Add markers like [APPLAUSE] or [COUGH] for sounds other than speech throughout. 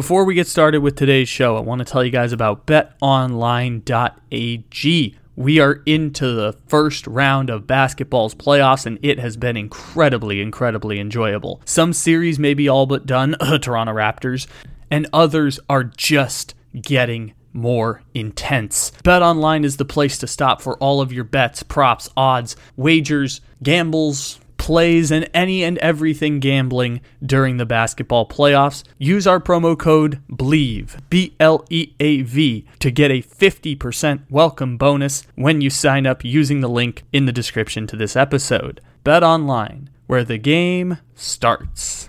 Before we get started with today's show, I want to tell you guys about betonline.ag. We are into the first round of basketball's playoffs, and it has been incredibly, incredibly enjoyable. Some series may be all but done, [LAUGHS] Toronto Raptors, and others are just getting more intense. BetOnline is the place to stop for all of your bets, props, odds, wagers, gambles, plays, and any and everything gambling during the basketball playoffs. Use our promo code BLEAV, B L E A V, to get a 50% welcome bonus when you sign up using the link in the description to this episode. Bet online, where the game starts.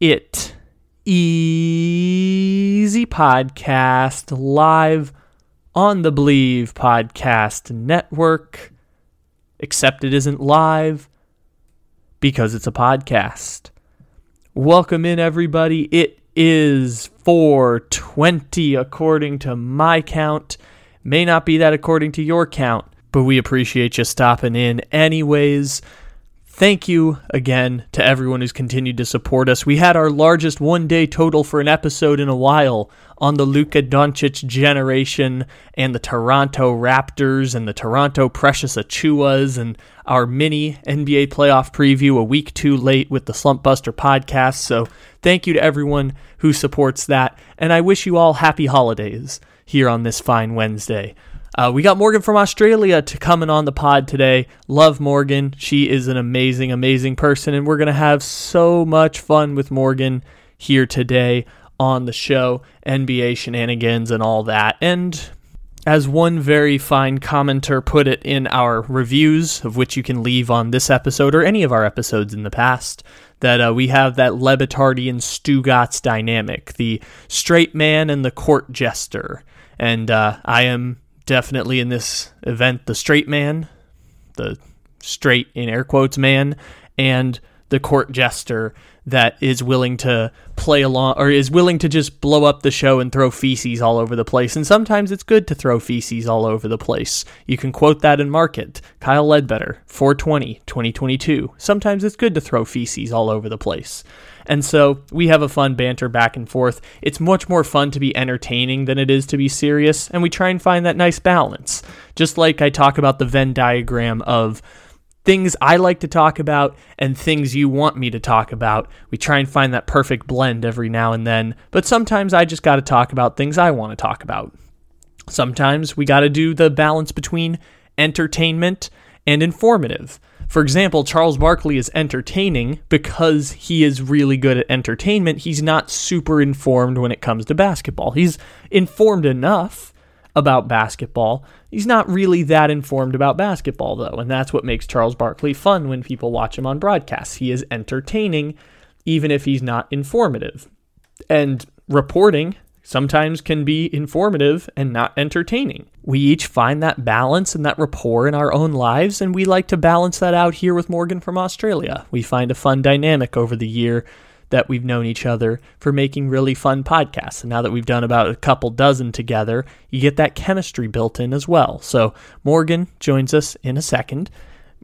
It Easy podcast live on the BLEAV Podcast Network. Except it isn't live because it's a podcast. Welcome in, everybody. It is 420 according to my count. May not be that according to your count, but we appreciate you stopping in anyways. Thank you again to everyone who's continued to support us. We had our largest one day total for an episode in a while on the Luka Doncic generation and the Toronto Raptors and the Toronto Precious Achiuwas and our mini NBA playoff preview a week too late with the Slump Buster podcast. So thank you to everyone who supports that. And I wish you all happy holidays here on this fine Wednesday. Uh, we got Morgan from Australia to coming on the pod today. Love Morgan. She is an amazing, amazing person, and we're gonna have so much fun with Morgan here today on the show, NBA shenanigans and all that. And as one very fine commenter put it in our reviews, of which you can leave on this episode or any of our episodes in the past, that uh, we have that Le Batard and Stugotz dynamic, the straight man and the court jester. And uh, I am definitely in this event the straight man, the straight in air quotes man, and the court jester that is willing to play along or is willing to just blow up the show and throw feces all over the place. And sometimes it's good to throw feces all over the place. You can quote that in market. Kyle Ledbetter, 420, 2022. Sometimes it's good to throw feces all over the place. And so we have a fun banter back and forth. It's much more fun to be entertaining than it is to be serious, and we try and find that nice balance. Just like I talk about the Venn diagram of things I like to talk about and things you want me to talk about. We try and find that perfect blend every now and then, but sometimes I just got to talk about things I want to talk about. Sometimes we got to do the balance between entertainment and informative. For example, Charles Barkley is entertaining because he is really good at entertainment. He's not super informed when it comes to basketball. He's informed enough about basketball. He's not really that informed about basketball, though, and that's what makes Charles Barkley fun when people watch him on broadcasts. He is entertaining, even if he's not informative. And reporting sometimes can be informative and not entertaining. We each find that balance and that rapport in our own lives, and we like to balance that out here with Morgan from Australia. We find a fun dynamic over the year that we've known each other for making really fun podcasts. And now that we've done about a couple dozen together, you get that chemistry built in as well. So Morgan joins us in a second.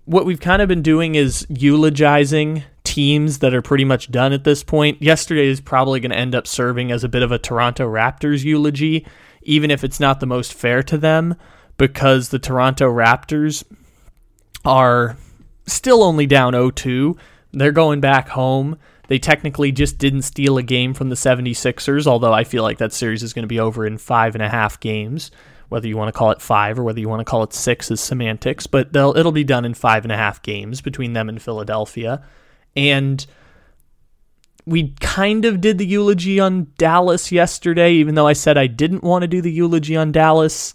What we've kind of been doing is eulogizing teams that are pretty much done at this point. Yesterday is probably going to end up serving as a bit of a Toronto Raptors eulogy, even if it's not the most fair to them, because the Toronto Raptors are still only down 0 2. They're going back home. They technically just didn't steal a game from the 76ers, although I feel like that series is going to be over in five and a half games. Whether you want to call it five or whether you want to call it six is semantics, but it'll be done in five and a half games between them and Philadelphia. And we kind of did the eulogy on Dallas yesterday, even though I said I didn't want to do the eulogy on Dallas.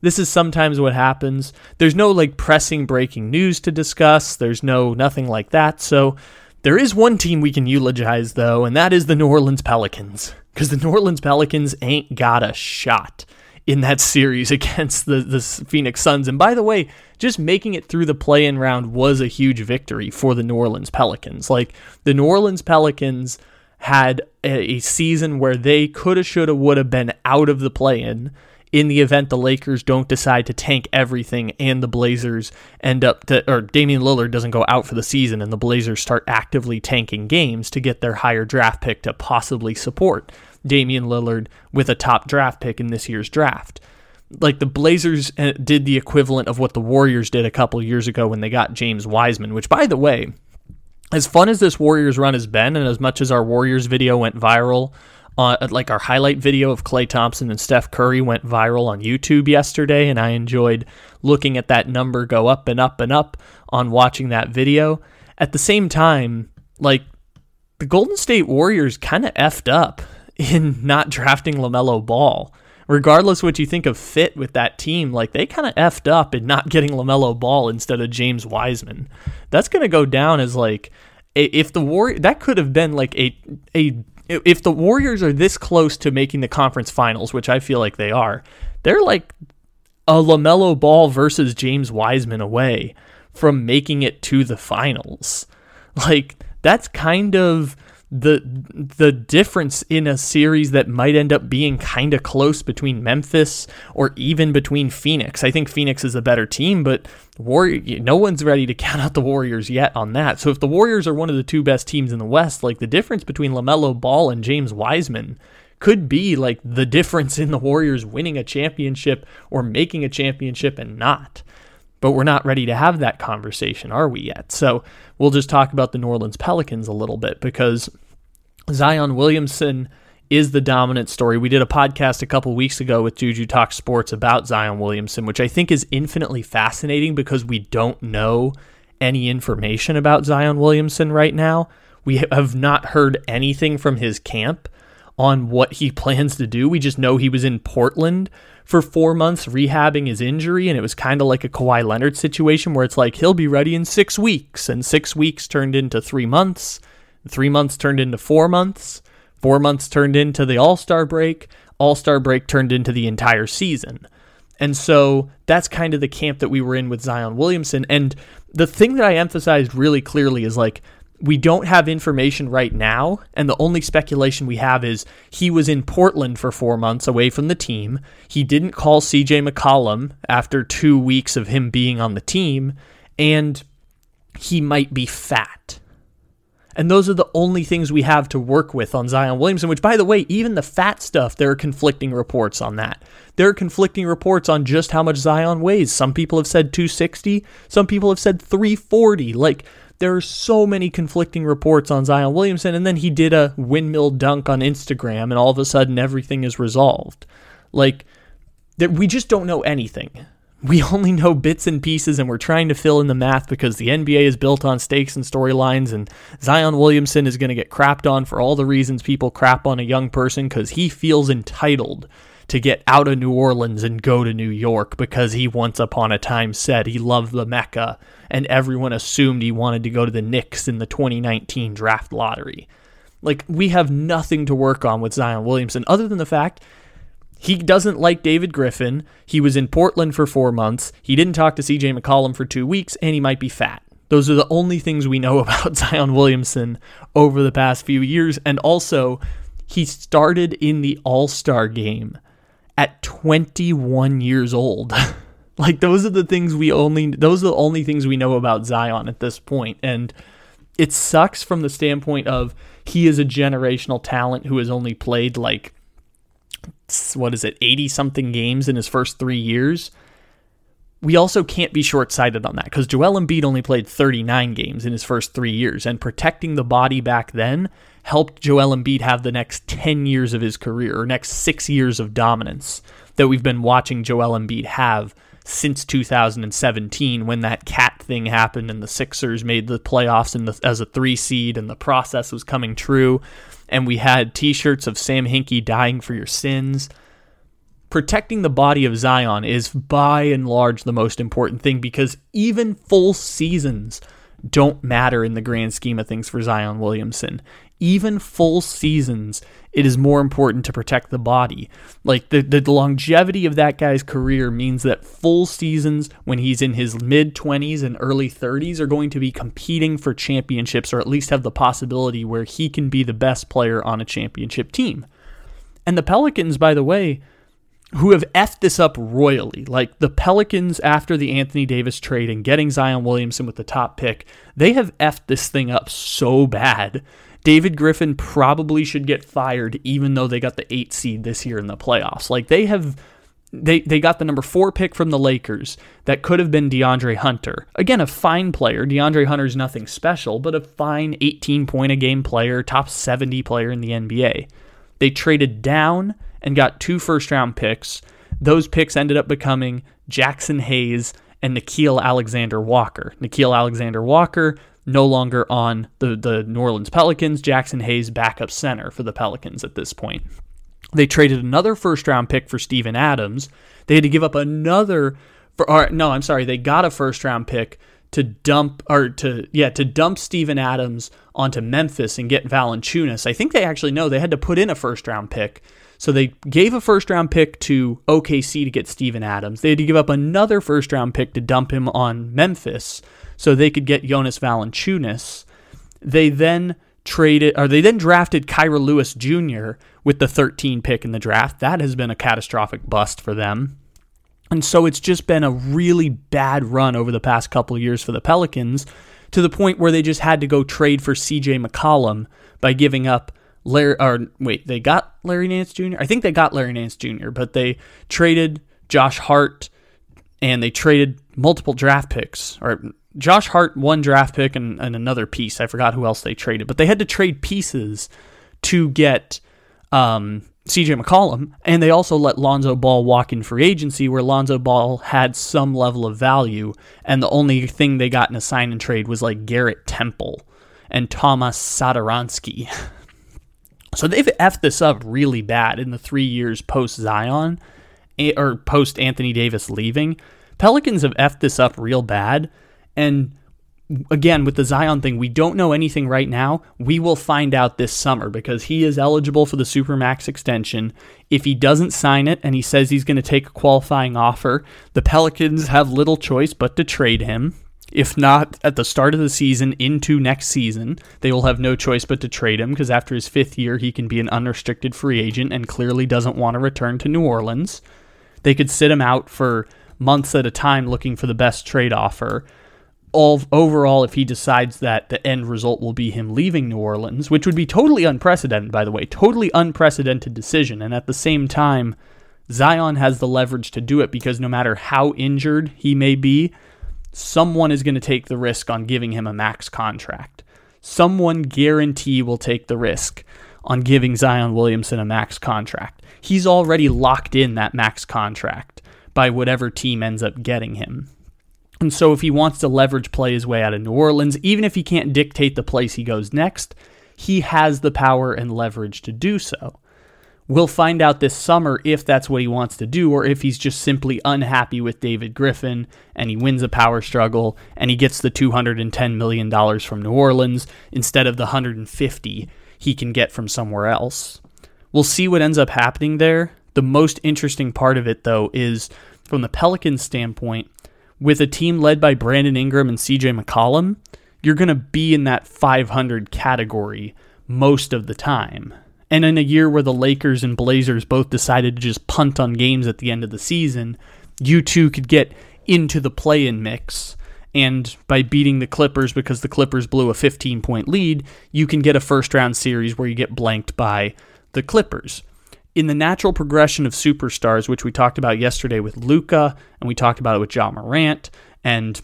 This is sometimes what happens. There's no like pressing breaking news to discuss. There's no nothing like that. So there is one team we can eulogize though, and that is the New Orleans Pelicans. Because the New Orleans Pelicans ain't got a shot in that series [LAUGHS] against the, the Phoenix Suns. And by the way, just making it through the play in round was a huge victory for the New Orleans Pelicans. Like the New Orleans Pelicans had a, a season where they coulda, shoulda, woulda been out of the play in in the event the Lakers don't decide to tank everything and the Blazers end up to, or Damian Lillard doesn't go out for the season and the Blazers start actively tanking games to get their higher draft pick to possibly support Damian Lillard with a top draft pick in this year's draft. Like the Blazers uh, did the equivalent of what the Warriors did a couple years ago when they got James Wiseman, which, by the way, as fun as this Warriors run has been, and as much as our Warriors video went viral, uh, like our highlight video of Klay Thompson and Steph Curry went viral on YouTube yesterday, and I enjoyed looking at that number go up and up and up on watching that video. At the same time, like the Golden State Warriors kind of effed up in [LAUGHS] not drafting LaMelo Ball. Regardless what you think of fit with that team, like they kind of effed up in not [LAUGHS] getting LaMelo Ball instead of James Wiseman. That's going to go down as like if the war that could have been like a a if the Warriors are this close to making the conference finals, which I feel like they are, they're like a LaMelo Ball versus James Wiseman away from making it to the finals. Like that's kind of the the difference in a series that might end up being kind of close between Memphis or even between Phoenix. I think Phoenix is a better team, but Warrior no one's ready to [LAUGHS] count out the Warriors yet on that. So if the Warriors are one of the two best teams in the West, like the difference between LaMelo Ball and James Wiseman could be like the difference in the Warriors winning a championship or making a championship and not. But we're not ready to have that conversation, are we yet? So we'll just talk about the New Orleans Pelicans a little bit because Zion Williamson is the dominant story. We did a podcast a couple weeks ago with Juju Talk Sports about Zion Williamson, which I think is infinitely fascinating because we don't know any information about Zion Williamson right now. We have not heard anything from his camp on what he [LAUGHS] plans to do. We just know he was in Portland for four months rehabbing his injury, and it was kind of like a Kawhi Leonard situation where it's like he'll be ready in six weeks, and six weeks turned into three months, three months turned into four months, four months turned into the All Star break, All Star break turned into the entire season. And so that's kind of the camp that we were in with Zion Williamson. And the thing that I emphasized really clearly is like, we don't have information right now, and the only speculation we have is he was in Portland for four months away from the team. He didn't call CJ McCollum after two weeks of him being on the team, and he might be fat. And those are the only things we have to work with on Zion Williamson, which, by the way, even the fat stuff, there are conflicting reports on that. There are conflicting reports on just how much Zion weighs. Some people have said 260, some people have said 340. Like, there are so many conflicting reports on Zion Williamson, and then he did a windmill dunk on Instagram, and all of a sudden everything is resolved. Like, that we just don't know anything. We [LAUGHS] only know bits and pieces, and we're trying to fill in the math because the NBA is built on stakes and storylines, and Zion Williamson is going to get crapped on for all the reasons people crap on a young person because he feels entitled to get out of New Orleans and go to New York because he once upon a time said he loved the Mecca and everyone assumed he wanted to go to the Knicks in the 2019 draft lottery. Like, we have nothing to work on with Zion Williamson other than the fact he doesn't like David Griffin. He was in Portland for four months. He didn't talk to CJ McCollum for two weeks, and he might be fat. Those are the only things we know [LAUGHS] about Zion Williamson over the past few years. And also, he started in the All Star game at 21 years old. [LAUGHS] like those are the things we only those are the only things we know about Zion at this point and it sucks from the standpoint of he is a generational talent who has only played like what is it 80 something games in his first 3 years. We also can't be short-sighted on that cuz Joel Embiid only played 39 games in his first 3 years and protecting the body back then helped Joel Embiid have the next 10 years of his career or next 6 years of dominance that we've been watching Joel Embiid have since 2017 when that cat thing happened and the Sixers made the playoffs the, as a three seed and the process was coming true. And we had t shirts of Sam Hinkie dying for your sins. Protecting the body of Zion is by and large the most important thing because even full seasons don't matter in the grand scheme of things for Zion Williamson even full seasons, it is more important to protect the body. Like the, the longevity of that guy's career means that full seasons, when he's in his mid 20s and early 30s, are going to be competing for championships or at least have the possibility where he can be the best player on a championship team. And the Pelicans, by the way, who have effed this up royally. Like the Pelicans after the Anthony Davis trade and getting Zion Williamson with the top pick, they have effed this thing up so bad David Griffin probably should get fired, even though they got the eight seed this year in the playoffs. Like they have. They, they got the number four pick from the Lakers that could have been DeAndre Hunter. Again, a fine player. DeAndre Hunter's nothing special, but a fine 18 point a game player, top 70 player in the NBA. They traded down and got two first round picks. Those picks ended up becoming Jaxson Hayes and Nickeil Alexander Walker. Nickeil Alexander Walker no longer on the, the New Orleans Pelicans. Jaxson Hayes, backup center for the Pelicans at this point. They traded another first round pick for Steven Adams. They had to give up another for or, no, I'm sorry, they got a first round pick to dump or to yeah, to dump Steven Adams onto Memphis and get Valanciunas. I think they actually know they had to put in a first round pick. So they gave a first round pick to OKC to get Steven Adams. They had to give up another first round pick to dump him on Memphis so they could get Jonas Valanciunas. They then traded or they then drafted Kira Lewis Jr. with the 13 pick in the draft. That has been a catastrophic bust for them. And so it's just been a really bad run over the past couple of years for the Pelicans to the point where they just had to go trade for CJ McCollum by giving up Larry or wait, they got Larry Nance Jr. I think they got Larry Nance Jr., but they traded Josh Hart and they traded multiple draft picks or Josh Hart, one draft pick, and, and another piece. I forgot who else they traded, but they had to trade pieces to get um, CJ McCollum, and they also let Lonzo Ball walk in free agency, where Lonzo Ball had some level of value, and the only thing they got in a sign and trade was like Garrett Temple and Tomas Satoransky. [LAUGHS] so they've effed this up really bad in the three years post Zion eh, or post Anthony Davis leaving. Pelicans have effed this up real bad and again, with the Zion thing, we don't know anything right now. We will find out this summer because he is eligible for the Supermax extension. If he doesn't sign it and he says he's going to take a qualifying offer, the Pelicans have little choice but to trade him. If not at the start of the season into next season, they will have no choice but to trade him because after his fifth year, he can be an unrestricted free agent and clearly doesn't want to return to New Orleans. They could sit him out for months at a time looking for the best trade offer all overall, if he decides that the end result will be him leaving New Orleans, which would be totally unprecedented, by the way, totally unprecedented decision. And at the same time, Zion has the leverage to do it because no matter how injured he may be, someone is going to take the risk on giving him a max contract. Someone guarantee will take the risk on giving Zion Williamson a max contract. He's already locked in that max contract by whatever team ends up getting him. And so, if he wants to leverage play his way out of New Orleans, even if he can't dictate the place he goes next, he has the power and leverage to do so. We'll find out this summer if that's what he wants to do or if he's just simply unhappy with David Griffin and he wins a power struggle and he gets the $210 million from New Orleans instead of the 150 he can get from somewhere else. We'll see what ends up happening there. The most interesting part of it though is from the Pelicans standpoint, with a team led by Brandon Ingram and CJ McCollum, you're going to be in that 500 category most of the time. And in a year where the Lakers and Blazers both decided to just punt on games at the end of the season, you two could get into the play in mix. And by beating the Clippers because the Clippers blew a 15 point lead, you can get a first round series where you get blanked by the Clippers in the natural progression of superstars, which we talked about yesterday with Luka, and we talked about it with Ja Morant, and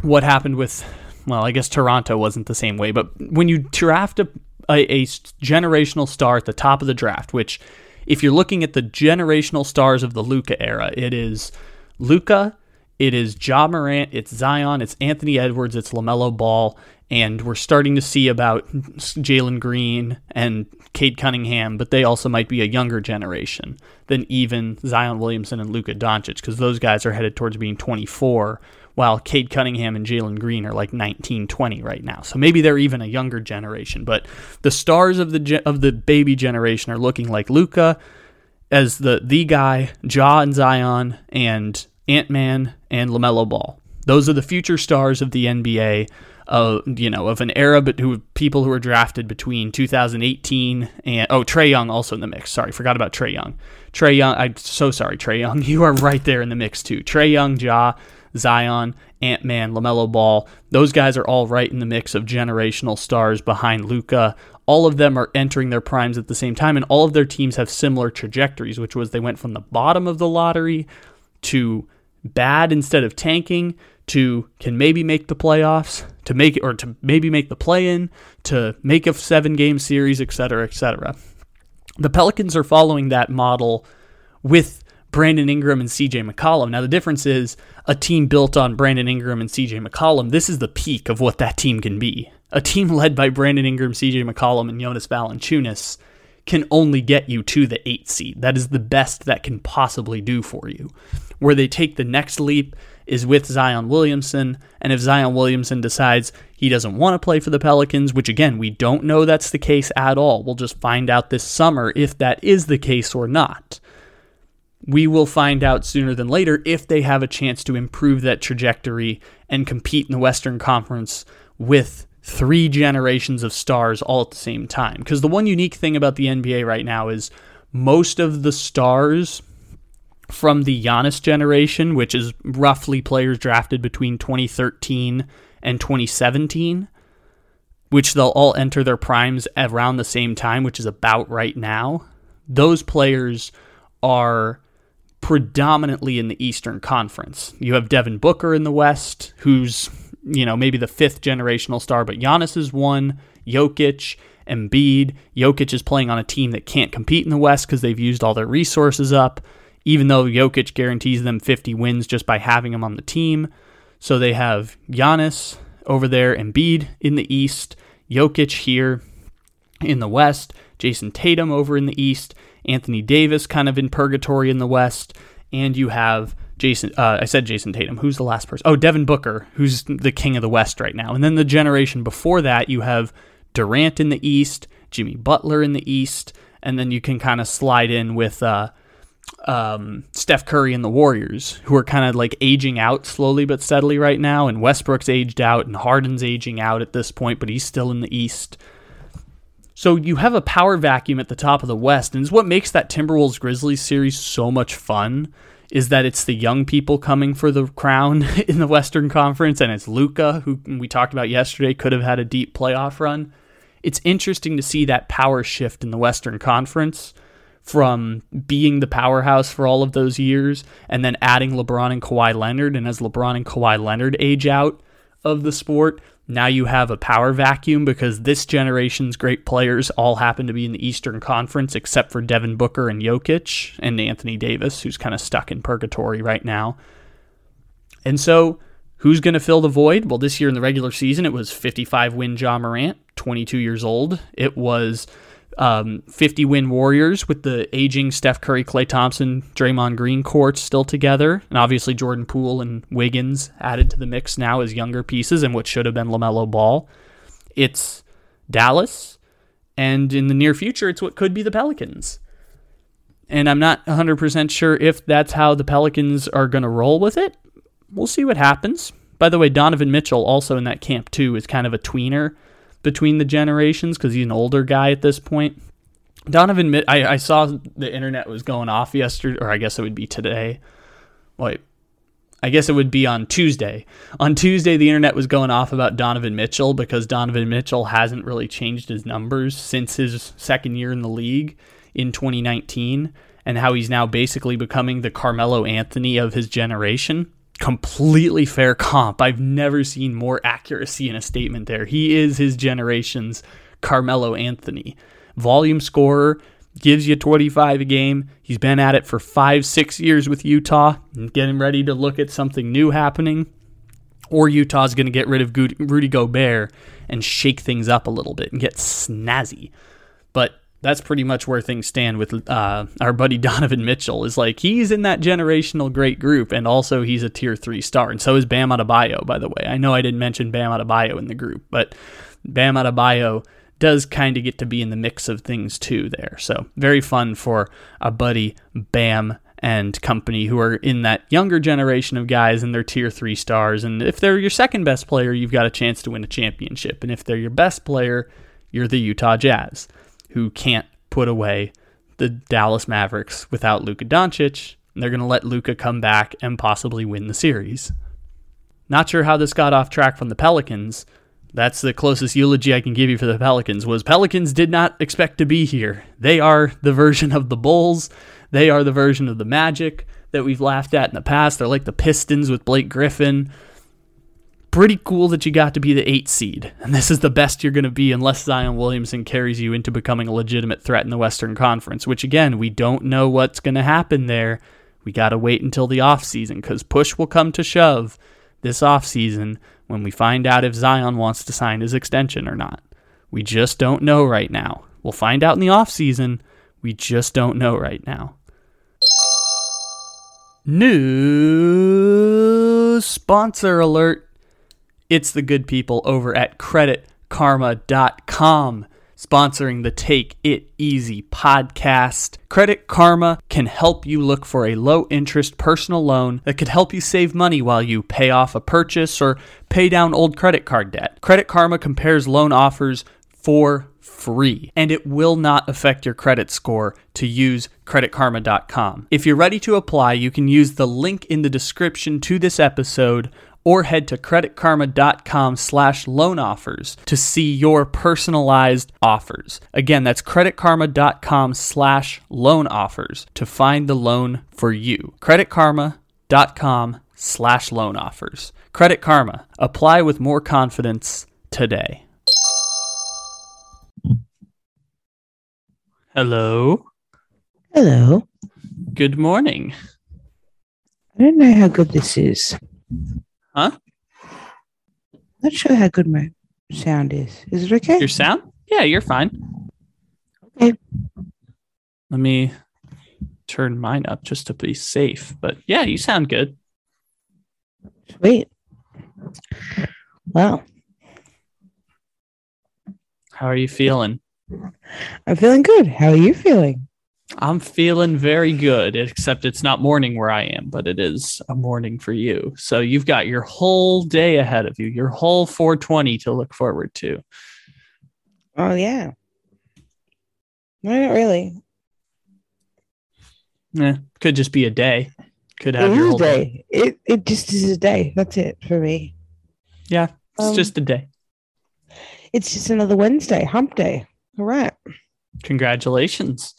what happened with, well, I guess Toronto wasn't the same way, but when you draft a, a, a generational star at the top of the draft, which if you're looking at the generational stars of the Luka era, it is Luka, it is Ja Morant, it's Zion, it's Anthony Edwards, it's LaMelo Ball, and we're starting to see about Jalen Green and Cade Cunningham, but they also might be a younger generation than even Zion Williamson and Luka Doncic because those guys are headed towards being 24, while Cade Cunningham and Jalen Green are like 19, 20 right now. So maybe they're even a younger generation, but the stars of the of the baby generation are looking like Luka as the the guy, Ja and Zion, and Ant Man and LaMelo Ball. Those are the future stars of the NBA uh, you know, of an era, but who people who were drafted between 2018 and oh, Trae Young also in the mix. Sorry, forgot about Trae Young. Trae Young, I'm so sorry, Trae Young. [LAUGHS] You are right there in the mix too. Trae Young, Ja, Zion, Ant Man, LaMelo Ball. Those guys are all right in the mix of generational stars behind Luka. All of them are entering their primes at the same time, and all of their teams have similar trajectories, which was they went from the bottom of the lottery to bad instead of tanking to can maybe make the playoffs, to make or to maybe make the play in, to make a seven game series, et cetera, et cetera. The Pelicans are following that model with Brandon Ingram and CJ McCollum. Now, the difference is a team built on Brandon Ingram and CJ McCollum. This is the peak of what that team can be. A team led by Brandon Ingram, CJ McCollum, and Jonas Valanciunas can only get you to the eight seed. That is the best that can possibly do for you. Where they take the next leap is with Zion Williamson. And if Zion Williamson decides he doesn't want to play for the Pelicans, which again, we don't know that's the case at all, we'll just find out this summer if that is the case or not. We will find out sooner than later if they have a chance to improve that trajectory and compete in the Western Conference with three generations of stars all at the same time. Because the one unique thing about the NBA right now is most of the stars from the Giannis generation, which is roughly players drafted between 2013 and 2017, which they'll all enter their primes around the same time, which is about right now. Those players are predominantly in the Eastern Conference. You have Devin Booker in the West, who's, you know, maybe the fifth generational star, but Giannis is one, Jokic, Embiid. Jokic is playing on a team that can't compete in the West because they've used all their resources up even though Jokic guarantees them 50 wins just by having him on the team. So they have Giannis over there, Embiid in the East, Jokic here in the West, Jayson Tatum over in the East, Anthony Davis kind of in purgatory in the West, and you have Jayson. Uh, I said Jayson Tatum. Who's the last person? Oh, Devin Booker, who's the king of the West right now. And then the generation before that, you have Durant in the East, Jimmy Butler in the East, and then you can kind of slide in with. Uh, um, Steph Curry and the Warriors, who are kind of like aging out slowly but steadily right now. And Westbrook's aged out, and Harden's aging out at this point, but he's still in the East. So you have a power vacuum at the top of the West, and it's what makes that Timberwolves Grizzlies series so much fun. Is that it's the young people coming for the crown [LAUGHS] in the Western Conference, and it's Luka, who we talked about yesterday, could have had a deep playoff run. It's interesting to see that power shift in the Western Conference from being the powerhouse for all of those years and then adding LeBron and Kawhi Leonard. And as LeBron and Kawhi Leonard age out of the sport, now you have a power vacuum because this generation's great players all happen to be in the Eastern Conference except for Devin Booker and Jokic and Anthony Davis, who's kind of stuck in purgatory right now. And so, who's going to fill the void? Well, this year in the regular season, it was 55 win Ja Morant, 22 years old. It was um, 50 win Warriors with the aging Steph Curry, Klay Thompson, Draymond Green courts still together. And obviously Jordan Poole and Wiggins added to the mix now as younger pieces and what should have been LaMelo Ball. It's Dallas. And in the near future, it's what could be the Pelicans. And I'm not 100% sure if that's how the Pelicans are going to roll with it. We'll see what happens. By the way, Donovan Mitchell, also in that camp too, is kind of a tweener between the generations because he's an older guy at this point. Donovan, I, I saw the internet was going off yesterday, or I guess it would be today. Wait, I guess it would be on Tuesday. On Tuesday, the internet was going off about Donovan Mitchell because Donovan Mitchell hasn't really changed his numbers since his second year in the league in 2019, and how he's now basically becoming the Carmelo Anthony of his generation completely fair comp. I've never seen more accuracy in a statement there. He is his generation's Carmelo Anthony. Volume scorer, gives you 25 a game. He's been at it for five, six years with Utah, and getting ready to look at something new happening. Or Utah's going to get rid of Rudy Gobert and shake things up a little bit and get snazzy. But that's pretty much where things stand with uh, our buddy [LAUGHS] Donovan Mitchell. Is like he's in that generational great group, and also he's a tier three star, and so is Bam Adebayo. By the way, I know I didn't mention Bam Adebayo in the group, but Bam Adebayo does kind of get to be in the mix of things too there. So very fun for a buddy Bam and company who are in that younger generation of guys and they're tier three stars. And if they're your second best player, you've got a chance to win a championship. And if they're your best player, you're the Utah Jazz, who can't put away the Dallas Mavericks without Luka Doncic. And they're going to let Luka come back and possibly win the series. Not sure how this got off track from the Pelicans, that's the closest eulogy I can give you for the Pelicans was Pelicans did not expect to be here. They are the version of the Bulls. They are the version of the Magic that we've laughed at in the past. They're like the Pistons with Blake Griffin. Pretty cool that you got to be the eight seed. And this is the best you're going to be unless Zion Williamson carries you into becoming a legitimate threat in the Western Conference, which again, we don't know what's going to happen there. We got to wait until the offseason because push will come to shove this offseason when we find out if Zion wants to sign his extension or not. We just don't know right now. We'll find out in the offseason. We just don't know right now. New sponsor alert. It's the good people over at creditkarma.com sponsoring the Take It Easy podcast. Credit Karma can help you look for a low interest personal loan that could help you save money while you pay off a purchase or pay down old credit card debt. Credit Karma compares loan offers for free and it will not affect your credit score to use creditkarma.com. If you're ready to apply, you can use the link in the description to this episode or head to creditkarma.com slash loan offers to see your personalized offers. Again, that's creditkarma.com slash loan offers to find the loan for you. creditkarma.com slash loan offers. Credit Karma. Apply with more confidence today. Hello. Hello. Good morning. I don't know how good this is. Huh? Not sure how good my sound is. Is it okay? Your sound? Yeah, you're fine. Okay. Let me turn mine up just to be safe. But yeah, you sound good. Sweet. Well, how are you feeling? I'm feeling good. How are you feeling? I'm feeling very good, except it's not morning where I am, but it is a morning for you. So you've got your whole day ahead of you, your whole 420 to look forward to. Oh, yeah. No, not really. Yeah, could just be a day. Could have it your whole day. day. It it just is a day. That's it for me. Yeah, it's um, just a day. It's just another Wednesday, hump day. All right. Congratulations.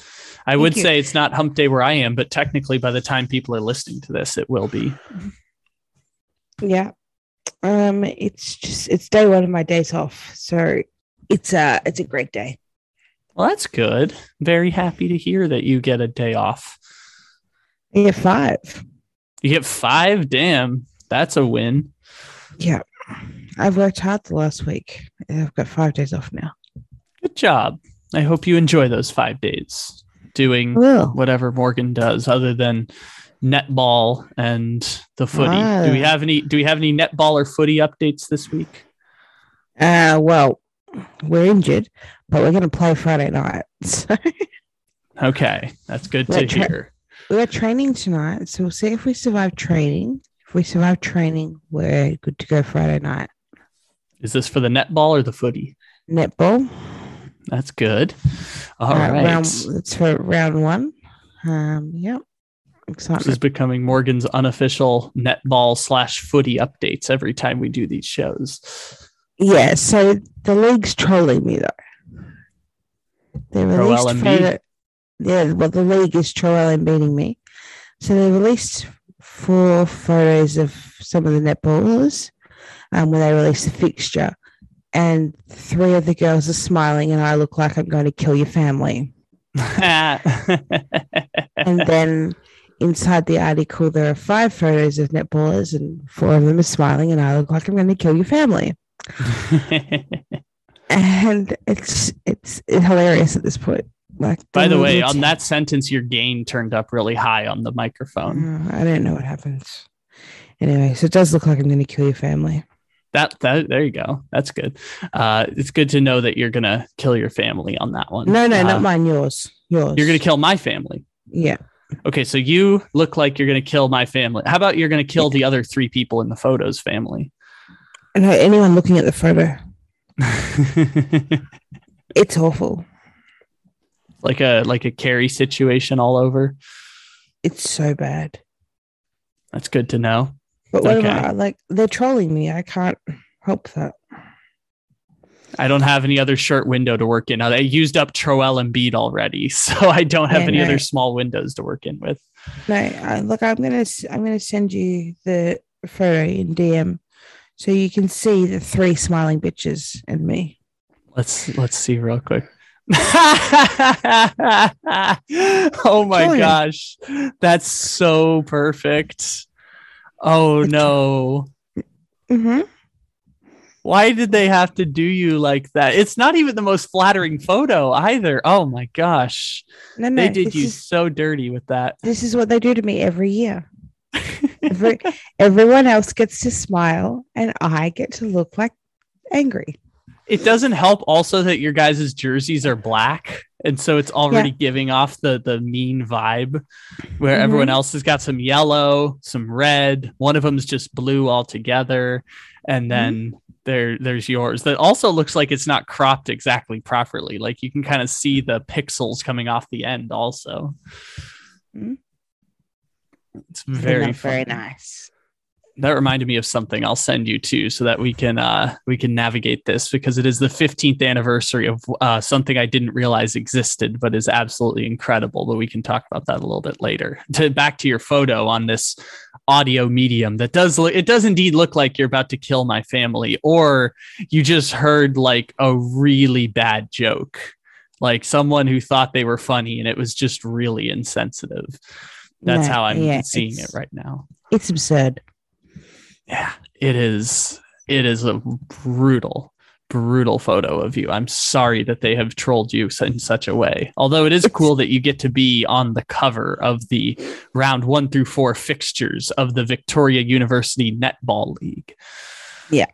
I Thank would you. say it's not hump day where I am, but technically by the time people are listening to this, it will be. Yeah. Um, it's just it's day one of my days off. So it's a it's a great day. Well, that's good. Very happy to hear that you get a day off. You get five. You get five? Damn. That's a win. Yeah. I've worked hard the last week. I've got five days off now. Good job. I hope you enjoy those five days doing whatever Morgan does other than netball and the footy. Ah. Do we have any do we have any netball or footy updates this week? Uh well, we're injured, but we're gonna play Friday night. [LAUGHS] So Okay. That's good we're to tra- hear. We're training tonight, so we'll see if we survive training. If we survive training, we're good to go Friday night. Is this for the netball or the footy? Netball. That's good. All uh, right. Round, it's for round one. Um, yep. Excitement. This is becoming Morgan's unofficial netball slash footy updates every time we do these shows. Yeah, so the league's trolling me though. They released photo, yeah, well the league is trolling beating me. So they released four photos of some of the netballers um, when they released the fixture and three of the girls are smiling, and I look like I'm going to kill your family. [LAUGHS] and then inside the article, there are five photos of netballers, and four of them are smiling, and I look like I'm going to kill your family. [LAUGHS] and it's it's hilarious at this point. Like, by the way, on that sentence, your gain turned up really high on the microphone. Uh, I didn't know what happens. Anyway, so it does look like I'm going to kill your family. That that there you go. That's good. Uh, it's good to know that you're gonna kill your family on that one. No, no, uh, not mine. Yours. Yours. You're gonna kill my family. Yeah. Okay, so you look like you're gonna kill my family. How about you're gonna kill the other three people in the photos family? No, anyone looking at the photo. [LAUGHS] it's awful. Like a like a Carrie situation all over. It's so bad. That's good to know. But what okay. I, like they're trolling me. I can't help that. I don't have any other short window to work in. I used up Troel Embiid already, [LAUGHS] so I don't have yeah, any no. other small windows to work in with. No, uh, look, I'm gonna I'm gonna send you the photo in DM so you can see the three smiling bitches and me. Let's let's see real quick. [LAUGHS] oh my gosh. That's so perfect. Oh no. Mm-hmm. Why did they have to do you like that? It's not even the most flattering photo either. Oh my gosh. No, no, they did you is, so dirty with that. This is what they do to me every year. [LAUGHS] Every, everyone else gets to smile and I get to look like angry. It doesn't help also that your guys' jerseys are black. And so it's already yeah. giving off the the mean vibe where mm-hmm. everyone else has got some yellow, some red, one of them's just blue altogether. And mm-hmm. then mm-hmm. there there's yours that also looks like it's not cropped exactly properly. Like you can kind of see the pixels coming off the end also. Mm-hmm. It's very very nice. That reminded me of something I'll send you too, so that we can uh, we can navigate this because it is the 15th anniversary of uh, something I didn't realize existed, but is absolutely incredible. But we can talk about that a little bit later. To back to your photo on this audio medium, that does look, it does indeed look like you're about to kill my family, or you just heard like a really bad joke, like someone who thought they were funny and it was just really insensitive. That's how I'm yeah, seeing it right now. It's absurd. Yeah, it is. It is a brutal, brutal photo of you. I'm sorry that they have trolled you in such a way. Although it is cool that you get to be on the cover of the round one through four fixtures of the Victoria University Netball League. Yeah.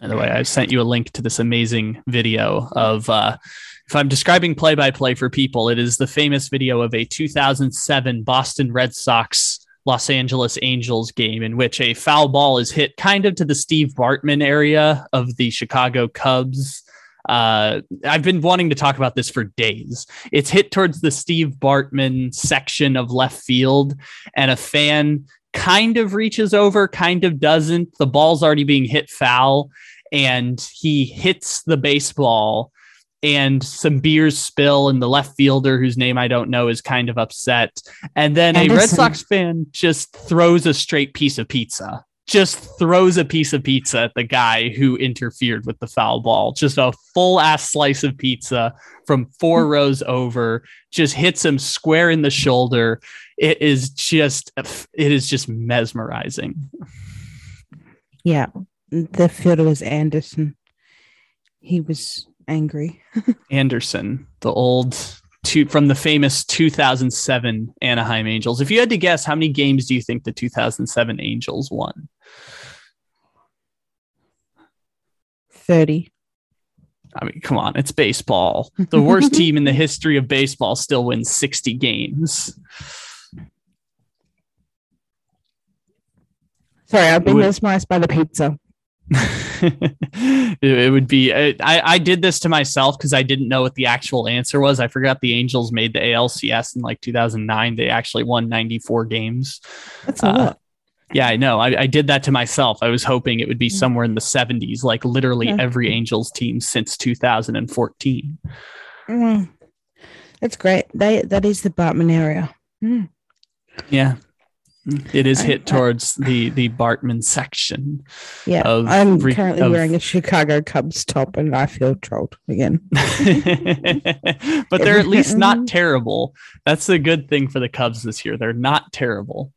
By the way, I sent you a link to this amazing video of uh, if I'm describing play by play for people, it is the famous video of a 2007 Boston Red Sox Los Angeles Angels game in which a foul ball is hit kind of to the Steve Bartman area of the Chicago Cubs. Uh, I've been wanting to talk about this for days. It's hit towards the Steve Bartman section of left field, and a fan kind of reaches over, kind of doesn't. The ball's already being hit foul, and he hits the baseball and some beers spill and the left fielder whose name I don't know is kind of upset. And then Anderson. a Red Sox fan just throws a straight piece of pizza. Just throws a piece of pizza at the guy who interfered with the foul ball. Just a full ass slice of pizza from four hmm. rows over, just hits him square in the shoulder. It is just it is just mesmerizing. Yeah. The fielder was Anderson. He was angry. Anderson, the old two from the famous 2007 Anaheim Angels. If you had to guess, how many games do you think the 2007 Angels won? 30. I mean, come on, it's baseball. The worst [LAUGHS] team in the history of baseball still wins 60 games. Sorry, I've been mesmerized by the pizza. [LAUGHS] it would be I, I did this to myself because I didn't know what the actual answer was. I forgot the Angels made the ALCS in like 2009. They actually won 94 games. That's a uh, lot. Yeah, I know. I, I, did that to myself. I was hoping it would be mm. somewhere in the 70s, like literally yeah. every Angels team since 2014. Mm. That's great. They, that is the Bartman area. Mm. Yeah. It is hit towards the the Bartman section. Yeah, of I'm re- currently of- wearing a Chicago Cubs top, and I feel trolled again. [LAUGHS] [LAUGHS] but they're at least not [LAUGHS] terrible. That's the good thing for the Cubs this year. They're not terrible.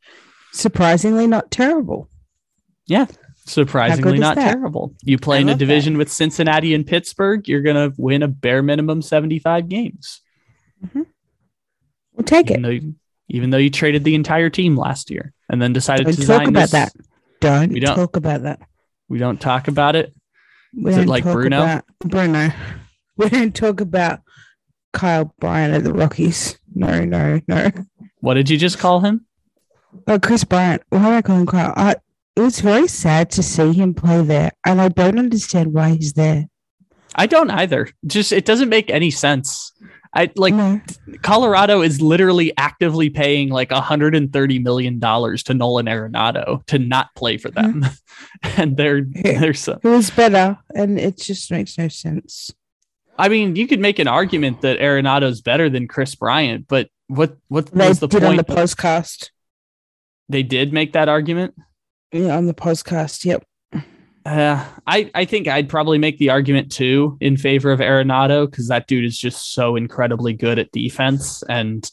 Surprisingly, not terrible. Yeah. Surprisingly not that? terrible. You play in a love that. division with Cincinnati and Pittsburgh, you're going to win a bare minimum 75 games. Mm-hmm. We'll take Even it. Even though you traded the entire team last year and then decided Don't to talk sign about this- that. Don't, We don't- talk about that. We don't talk about it. We Is it like talk Bruno? About Bruno. We don't talk about Kyle Bryant at the Rockies. No, no, no. What did you just call him? Oh, Kris Bryant. Why do I call him Kyle? I, it was very sad to see him play there, and I don't understand why he's there. I don't either. Just it doesn't make any sense. I like no. Colorado is literally actively paying like 130 million dollars to Nolan Arenado to not play for them, [LAUGHS] and they're they're so. It was better, and it just makes no sense. I mean, you could make an argument that Arenado's better than Kris Bryant, but what what They was the did on point? the postcast. they did make that argument. Yeah, on the postcast. Yep. Uh, I I think I'd probably make the argument too in favor of Arenado because that dude is just so incredibly good at defense and.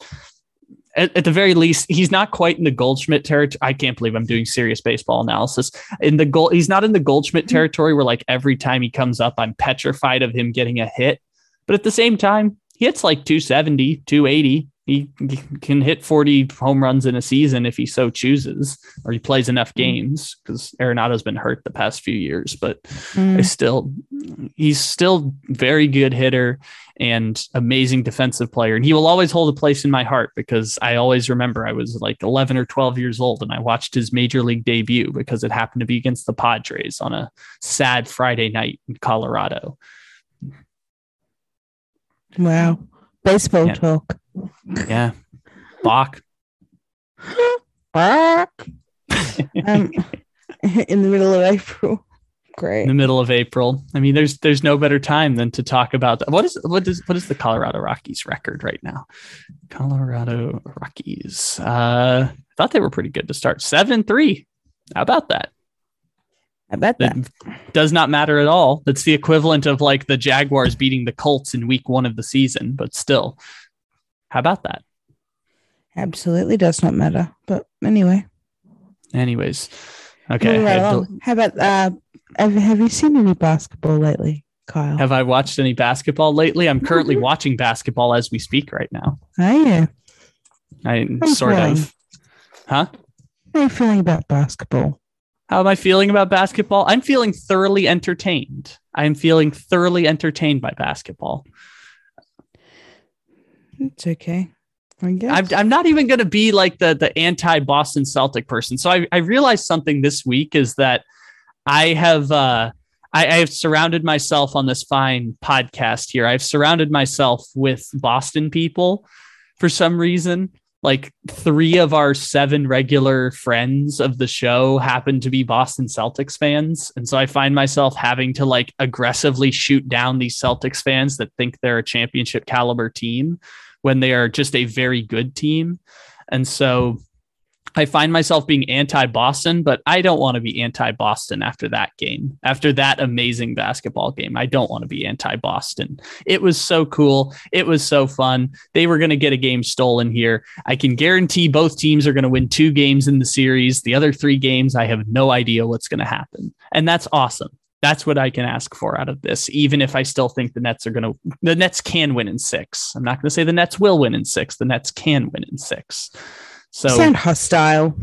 At, at the very least, he's not quite in the Goldschmidt territory. I can't believe I'm doing serious baseball analysis. In the goal, he's not in the Goldschmidt territory where like every time he comes up, I'm petrified of him getting a hit. But at the same time, he hits like 270, 280. He can hit 40 home runs in a season if he so chooses, or he plays enough games because Arenado's been hurt the past few years, but Mm. is still he's still very good hitter and amazing defensive player and he will always hold a place in my heart because i always remember i was like 11 or 12 years old and i watched his major league debut because it happened to be against the padres on a sad friday night in colorado Wow. Baseball Yeah. talk. yeah. Bach um, [LAUGHS] in the middle of April. Great. in the middle of april. I mean there's there's no better time than to talk about what is what is what is the colorado rockies record right now? Colorado rockies. Uh i thought they were pretty good to start. 7-3 how about that I bet that. That does not matter at all. That's the equivalent of like the Jaguars beating the Colts in week one of the season, but still. How about that? Absolutely does not matter. But anyway. Anyways. Okay. right. How about uh have, have you seen any basketball lately, Kyle? have I watched any basketball lately? I'm currently [LAUGHS] watching basketball as we speak right now. oh yeah. I you sort feeling? of. Huh? How are you feeling about basketball? How am I feeling about basketball? I'm feeling thoroughly entertained. I'm feeling thoroughly entertained by basketball. It's okay. I guess. I'm, I'm not even going to be like the the anti Boston Celtic person. So I, I realized something this week is that I have uh, I, I have surrounded myself on this fine podcast here. I've surrounded myself with Boston people for some reason. Like three of our seven regular friends of the show happen to be Boston Celtics fans. And so I find myself having to like aggressively shoot down these Celtics fans that think they're a championship caliber team when they are just a very good team. And so I find myself being anti Boston, but I don't want to be anti Boston after that game, after that amazing basketball game. I don't want to be anti Boston. It was so cool. It was so fun. They were going to get a game stolen here. I can guarantee both teams are going to win two games in the series. The other three games, I have no idea what's going to happen. And that's awesome. That's what I can ask for out of this, even if I still think the Nets are going to, the Nets can win in six. I'm not going to say the Nets will win in six. The Nets can win in six. So Sound hostile.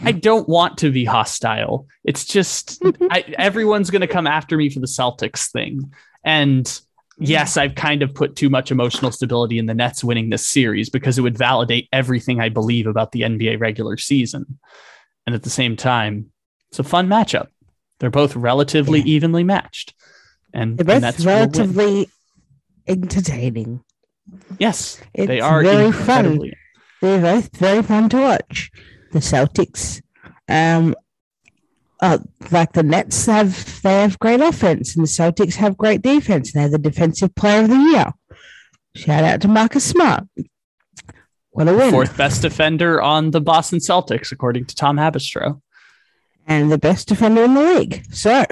I don't want to be hostile. It's just mm-hmm. I, everyone's going to come after me for the Celtics thing. And yes, I've kind of put too much emotional stability in the Nets winning this series because it would validate everything I believe about the NBA regular season. And at the same time, it's a fun matchup. They're both relatively Yeah. evenly matched. And, They're and both that's relatively entertaining. yes, It's they are very fun. They're both very fun to watch. The Celtics, um, uh, like the Nets have, they have great offense, and the Celtics have great defense. They're the defensive player of the year. Shout out to Marcus Smart. What a win. Fourth best defender on the Boston Celtics, according to Tom Haberstroh. And the best defender in the league. So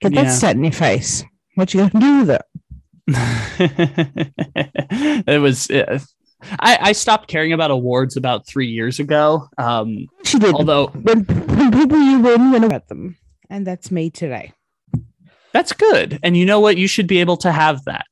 get that yeah. set in your face. What you gonna do with it? [LAUGHS] it was uh, I, I stopped caring about awards about three years ago. Um, she did. Although when, when people you win, win about them, and that's me today. That's good, and you know what? You should be able to have that.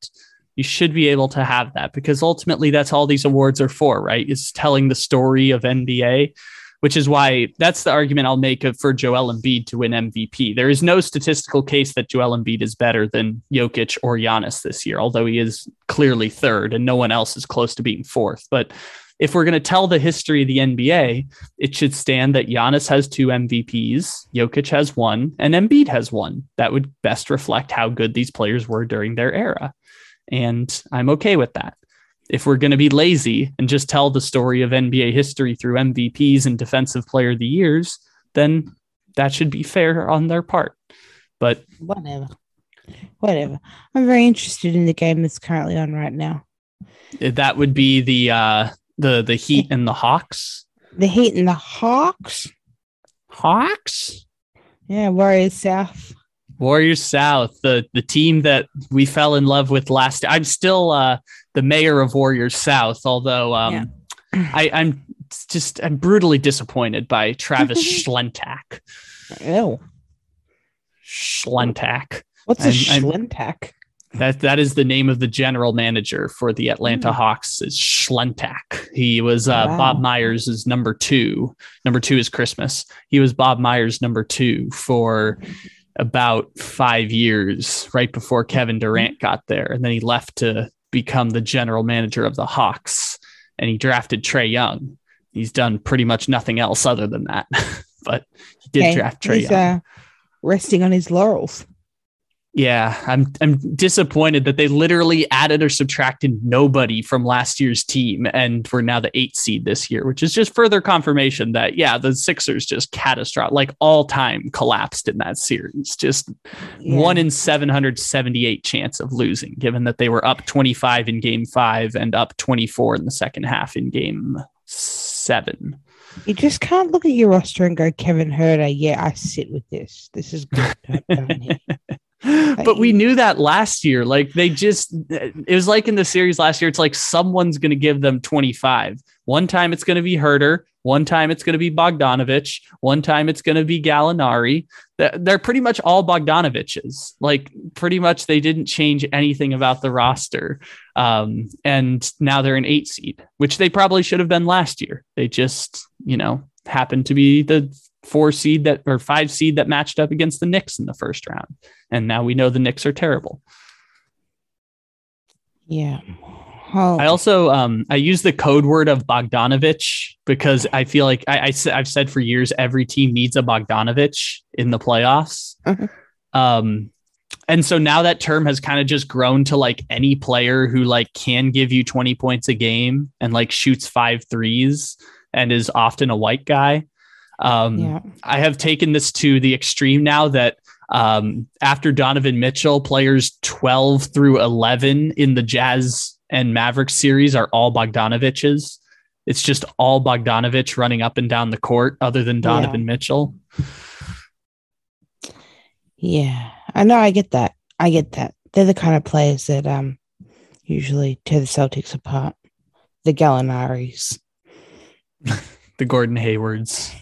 You should be able to have that because ultimately that's all these awards are for, right? Is telling the story of NBA which is why that's the argument I'll make for Joel Embiid to win MVP. There is no statistical case that Joel Embiid is better than Jokic or Giannis this year, although he is clearly third and no one else is close to being fourth. But if we're going to tell the history of the NBA, it should stand that Giannis has two MVPs, Jokic has one, and Embiid has one. That would best reflect how good these players were during their era. And I'm okay with that if we're going to be lazy and just tell the story of NBA history through MVPs and defensive player of the years, then that should be fair on their part. But whatever. Whatever. I'm very interested in the game that's currently on right now. That would be the uh the the Heat and the Hawks. The Heat and the Hawks. Hawks? Yeah, Warriors South. Warriors South, the the team that we fell in love with last. I'm still uh, the mayor of Warriors South, although um, yeah. I, I'm just I'm brutally disappointed by Travis [LAUGHS] Schlentak. Ew. Schlentak. What's a Schlentak? That that is the name of the general manager for the Atlanta mm. Hawks is Schlentak. He was uh, wow. Bob Myers' is number two. Number two is Christmas. He was Bob Myers' number two for about five years right before Kevin Durant got there. And then he left to become the general manager of the Hawks and he drafted Trae Young. He's done pretty much nothing else other than that, [LAUGHS] but he did okay. draft Trae Young. Uh, resting on his laurels. Yeah, I'm I'm disappointed that they literally added or subtracted nobody from last year's team and we're now the eight seed this year, which is just further confirmation that yeah, the Sixers just catastrophic like all time collapsed in that series. Just yeah. 1 in 778 chance of losing given that they were up 25 in game 5 and up 24 in the second half in game 7. You just can't look at your roster and go, Kevin Huerter. yeah, I sit with this. This is good. [LAUGHS] [GASPS] but we knew that last year. Like they just, it was like in the series last year. It's like someone's going to give them 25. One time it's going to be Huerter. One time it's going to be Bogdanovich. One time it's going to be Gallinari. They're pretty much all Bogdanoviches. Like pretty much they didn't change anything about the roster. Um, and now they're an eight seed, which they probably should have been last year. They just, you know, happened to be the four seed that or five seed that matched up against the Knicks in the first round. And now we know the Knicks are terrible. Yeah. Oh. I also um I use the code word of Bogdanovich because I feel like I, I have said for years every team needs a Bogdanovich in the playoffs. Uh-huh. Um and so now that term has kind of just grown to like any player who like can give you 20 points a game and like shoots five threes and is often a white guy. Um, yeah. I have taken this to the extreme now that um, after Donovan Mitchell, players 12 through 11 in the Jazz and Mavericks series are all Bogdanoviches. It's just all Bogdanovich running up and down the court, other than Donovan yeah. Mitchell. Yeah, I know. I get that. I get that. They're the kind of players that um usually tear the Celtics apart. The Gallinaris, [LAUGHS] the Gordon Haywards.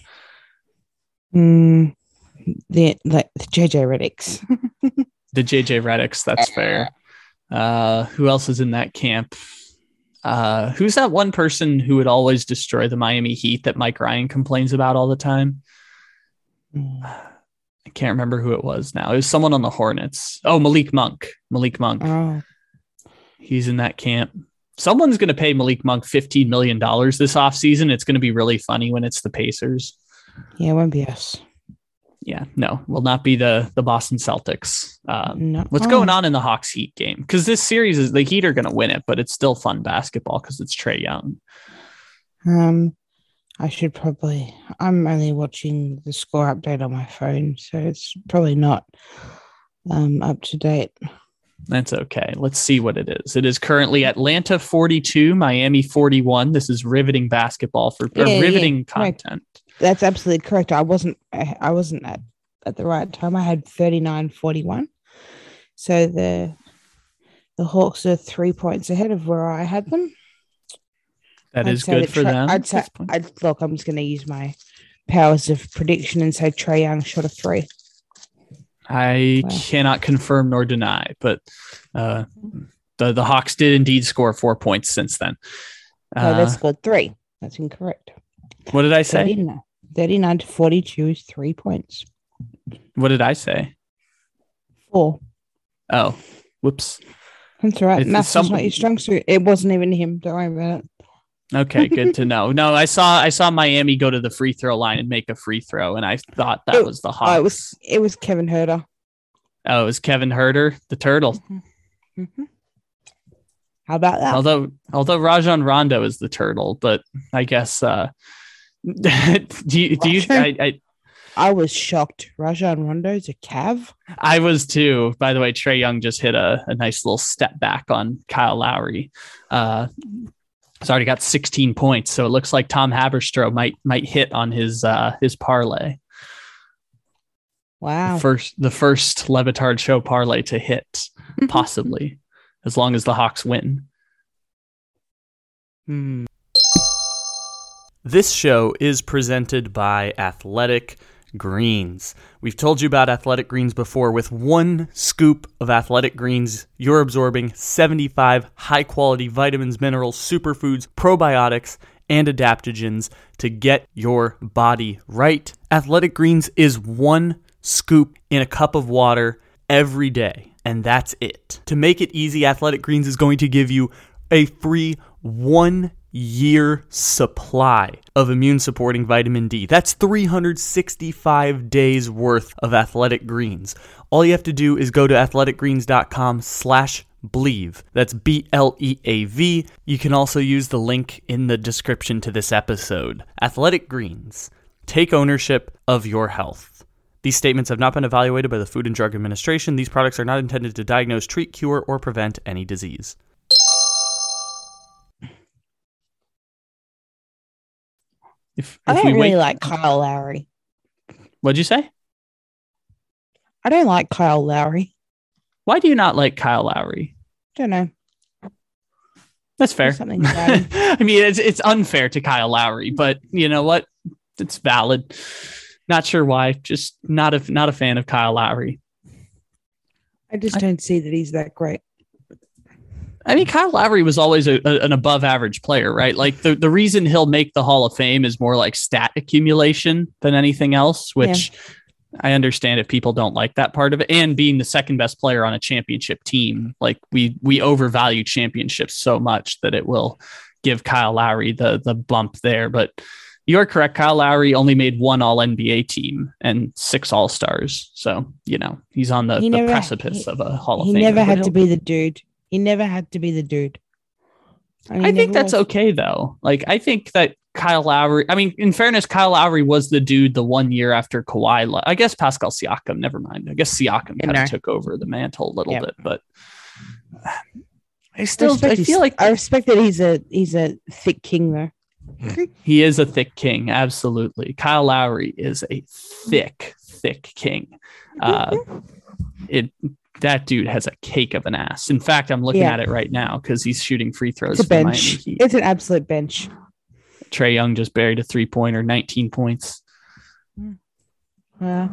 Mm, the like the JJ Redicks. the JJ Redicks, that's fair. Uh, who else is in that camp? Uh, who's that one person who would always destroy the Miami Heat that Mike Ryan complains about all the time? I can't remember who it was now. It was someone on the Hornets. Oh, Malik Monk. Malik Monk. Oh. He's in that camp. Someone's going to pay Malik Monk $15 million this offseason. It's going to be really funny when it's the Pacers. Yeah, it won't be us. Yeah, no, will not be the the Boston Celtics. Um, no. What's going on in the Hawks Heat game? Because this series is the Heat are going to win it, but it's still fun basketball because it's Trae Young. Um, I should probably. I'm only watching the score update on my phone, so it's probably not um up to date. That's okay. Let's see what it is. It is currently Atlanta 42, Miami 41. This is riveting basketball for yeah, riveting yeah, content. That's absolutely correct. I wasn't I, wasn't at, at the right time. I had 39 41. So the the Hawks are three points ahead of where I had them. That I'd is good for them. I'd say, I'd, look, I'm just going to use my powers of prediction and say Trae Young shot a three. I wow. cannot confirm nor deny, but uh, the the Hawks did indeed score four points since then. Uh, no, they scored three. That's incorrect. What did I say? 39, 39 to 42 is three points. What did I say? Four. Oh, whoops. That's all right. Maths some... not your strong suit. It wasn't even him. Don't worry about it. Okay, good to [LAUGHS] know. No, I saw I saw Miami go to the free throw line and make a free throw, and I thought that it, was the Hawks. Oh, it was it was Kevin Huerter. Oh, it was Kevin Huerter, the turtle. Mm-hmm. Mm-hmm. How about that? Although although Rajon Rondo is the turtle, but I guess uh [LAUGHS] do you do you I, I I was shocked. Rajon Rondo's a cav. I was too. By the way, Trae Young just hit a, a nice little step back on Kyle Lowry. Uh, He's already got 16 points, so it looks like Tom Haberstroh might might hit on his uh, his parlay. Wow! The first the first Le Batard show parlay to hit, [LAUGHS] possibly, as long as the Hawks win. Hmm. This show is presented by Athletic Greens. We've told you about Athletic Greens before. With one scoop of Athletic Greens, you're absorbing 75 high quality vitamins, minerals, superfoods, probiotics, and adaptogens to get your body right. Athletic Greens is one scoop in a cup of water every day, and that's it. To make it easy, Athletic Greens is going to give you a free one year supply of immune supporting vitamin D. That's 365 days worth of athletic greens. All you have to do is go to athleticgreens.com slash BLEAV. That's B L E A V. You can also use the link in the description to this episode. Athletic Greens. Take ownership of your health. These statements have not been evaluated by the Food and Drug Administration. These products are not intended to diagnose, treat, cure, or prevent any disease. If, I don't really wait... like Kyle Lowry. What'd you say? I don't like Kyle Lowry. Why do you not like Kyle Lowry? Don't know. That's fair. Something [LAUGHS] I mean, it's it's unfair to Kyle Lowry, but you know what? It's valid. Not sure why. Just not a not a fan of Kyle Lowry. I just I, don't see that he's that great. I mean, Kyle Lowry was always a, a, an above average player, right? Like the, the reason he'll make the Hall of Fame is more like stat accumulation than anything else, which yeah. I understand if people don't like that part of it. And being the second best player on a championship team, like we we overvalue championships so much that it will give Kyle Lowry the the bump there. But you're correct. Kyle Lowry only made one All NBA team and six All Stars. So you know he's on the, the precipice he, of a Hall of Fame. He never had to be the dude. He never had to be the dude. I, think that's was. okay though. Like I think that Kyle Lowry. I mean, in fairness, Kyle Lowry was the dude the one year after Kawhi. I guess Pascal Siakam. Never mind. I guess Siakam kind of took over the mantle a little yep. bit, but [SIGHS] I still I, I feel like I respect that he's a he's a thick king there. he is a thick king, absolutely. Kyle Lowry is a thick, thick king. Uh, it that dude has a cake of an ass. In fact, I'm looking yeah. at it right now because he's shooting free throws. It's a bench. It's an absolute bench. Trae Young just buried a three pointer, 19 points. Yeah.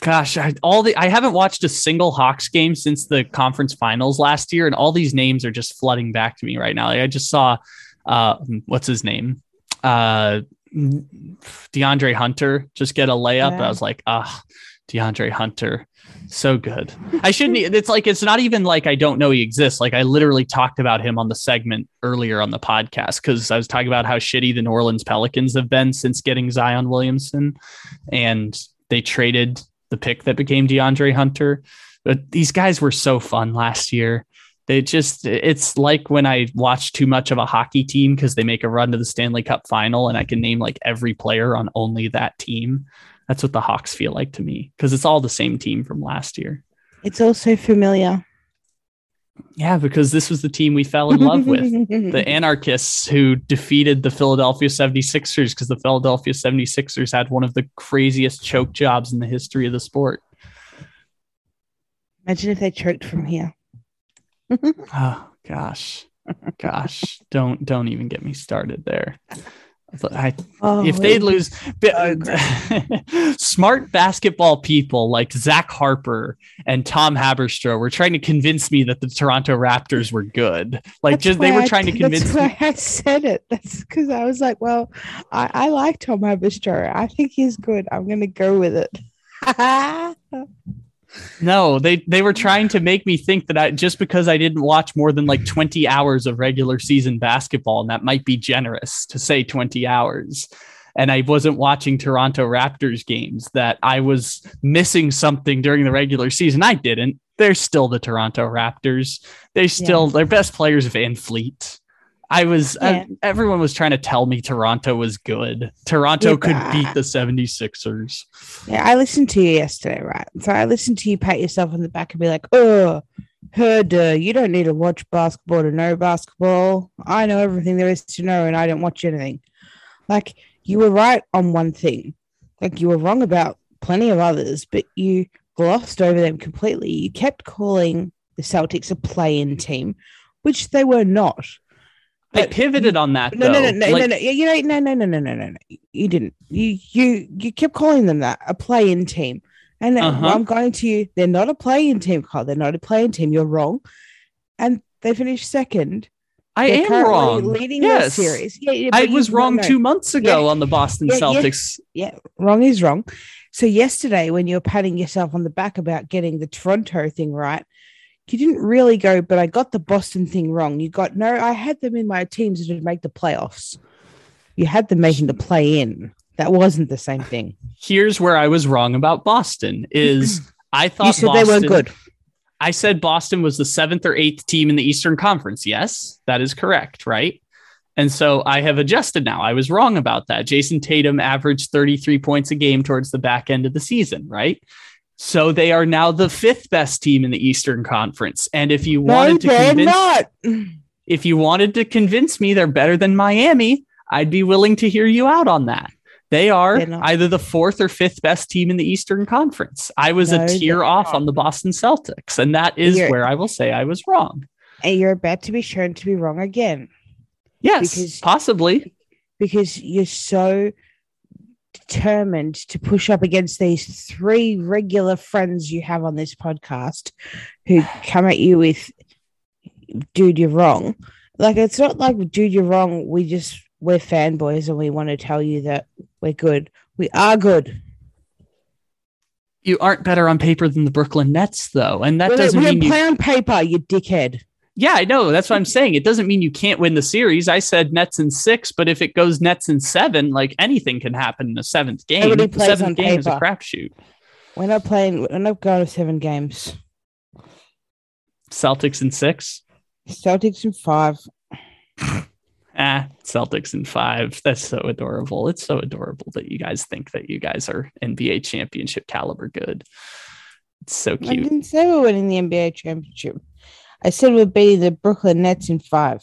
Gosh, I, all the I haven't watched a single Hawks game since the conference finals last year, and all these names are just flooding back to me right now. Like I just saw, uh, what's his name, uh, DeAndre Hunter just get a layup. Yeah. I was like, ah, DeAndre Hunter so good. I shouldn't. It's like it's not even like I don't know he exists. Like I literally talked about him on the segment earlier on the podcast because I was talking about how shitty the New Orleans Pelicans have been since getting Zion Williamson, and they traded the pick that became DeAndre Hunter. But these guys were so fun last year. They just, it's like when I watch too much of a hockey team because they make a run to the Stanley Cup final and I can name like every player on only that team. That's what the Hawks feel like to me because it's all the same team from last year. It's also familiar. Yeah, because this was the team we fell in love with. [LAUGHS] the anarchists who defeated the Philadelphia 76ers because the Philadelphia 76ers had one of the craziest choke jobs in the history of the sport. Imagine if they choked from here. [LAUGHS] oh gosh. Gosh, don't don't even get me started there. [LAUGHS] I, oh, if they lose, uh, [LAUGHS] smart basketball people like Zach Harper and Tom Haberstroh were trying to convince me that the Toronto Raptors were good. Like, that's just they were trying I, to convince that's me. Why I said it. That's because I was like, well, I, I like Tom Haberstroh. I think he's good. I'm going to go with it. [LAUGHS] No, they they were trying to make me think that I just because I didn't watch more than like 20 hours of regular season basketball, and that might be generous to say 20 hours. And I wasn't watching Toronto Raptors games, that I was missing something during the regular season. I didn't. They're still the Toronto Raptors. They still yeah. their best players VanVleet. I was yeah. everyone was trying to tell me Toronto was good. Toronto yeah, could beat the 76ers. Yeah, I listened to you yesterday, right? So I listened to you pat yourself on the back and be like, "Oh, heard uh, you don't need to watch basketball to know basketball. I know everything there is to know and I don't watch anything." Like you were right on one thing. Like you were wrong about plenty of others, but you glossed over them completely. You kept calling the Celtics a play-in team, which they were not. I pivoted on that. No, no, no, no, no, no. You know, no, no, no, no, no, no. You didn't. You, you, you kept calling them that a play-in team, and uh-huh. I'm going to you. They're not a play-in team, Carl. They're not a play-in team. You're wrong, and they finished second. I am wrong. Leading yes. the series. Yeah, yeah I was wrong no, no. two months ago on the Boston Celtics. Yeah. yeah, wrong is wrong. So yesterday, when you were patting yourself on the back about getting the Toronto thing right, you didn't really go, but I got the Boston thing wrong. You got no, I had them in my teams to make the playoffs. You had them making the play in. That wasn't the same thing. Here's where I was wrong about Boston is [CLEARS THROAT] I thought you said Boston, they were good. I said Boston was the seventh or eighth team in the Eastern Conference. Yes, that is correct, right? And so I have adjusted now. I was wrong about that. Jayson Tatum averaged 33 points a game towards the back end of the season, right? So they are now the fifth best team in the Eastern Conference. And if you wanted no, to convince, not. if you wanted to convince me they're better than Miami, I'd be willing to hear you out on that. They are either the fourth or fifth best team in the Eastern Conference. I was no, a tier off not. on the Boston Celtics, and that is you're, where I will say I was wrong. And you're about to be shown to be wrong again. Yes, because, possibly. Because you're so determined to push up against these three regular friends you have on this podcast who come at you with, dude, you're wrong. Like, it's not like, dude, you're wrong. We just, we're fanboys and we want to tell you that we're good. We are good. You aren't better on paper than the Brooklyn Nets, though. And that we're, doesn't we're mean play you... on paper, you dickhead. Yeah, I know. That's what I'm saying. It doesn't mean you can't win the series. I said Nets in six, but if it goes Nets in seven, like anything can happen in the seventh game. Nobody the seventh game paper. is a crapshoot. We're not playing. We're not going to seven games. Celtics in six. Celtics in five. ah, Celtics in five. That's so adorable. It's so adorable that you guys think that you guys are NBA championship caliber good. It's so cute. I didn't say we're winning the NBA championship. I said we're beating the Brooklyn Nets in five.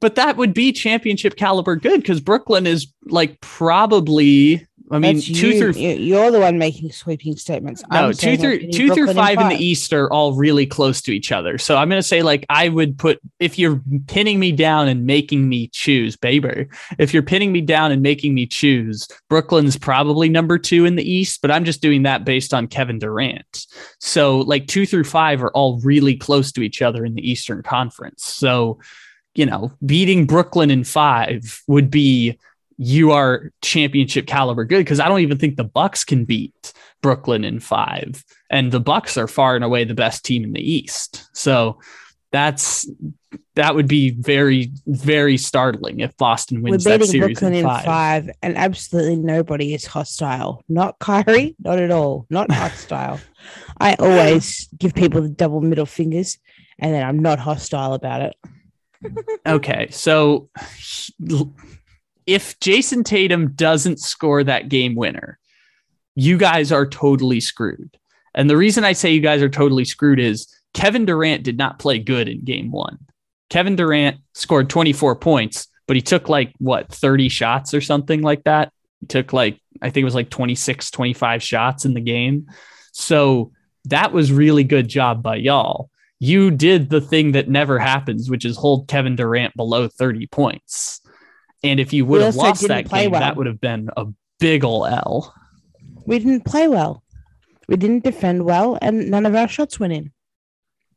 But that would be championship caliber good because Brooklyn is like probably I mean, That's two you. through you're the one making sweeping statements. No, I'm two through two Brooklyn through five, five in the East are all really close to each other. So I'm going to say like I would put if you're pinning me down and making me choose, baby. If you're pinning me down and making me choose, Brooklyn's probably number two in the East, but I'm just doing that based on Kevin Durant. So like two through five are all really close to each other in the Eastern Conference. So you know, beating Brooklyn in five would be you are championship caliber good because I don't even think the Bucks can beat Brooklyn in five, and the Bucks are far and away the best team in the East. So that's that would be very very startling if Boston wins We're that series Brooklyn in five. in five. and absolutely nobody is hostile. Not Kyrie, not at all, not [LAUGHS] hostile. I always give people the double middle fingers, and then I'm not hostile about it. okay, so if Jayson Tatum doesn't score that game winner, you guys are totally screwed. And the reason I say you guys are totally screwed is Kevin Durant did not play good in game one. Kevin Durant scored 24 points, but he took like what 30 shots or something like that. He took like, I think it was like 26, 25 shots in the game. So that was really good job by y'all. You did the thing that never happens, which is hold Kevin Durant below 30 points. And if you would have lost that game, well. that would have been a big ol' L. We didn't play well. We didn't defend well, and none of our shots went in.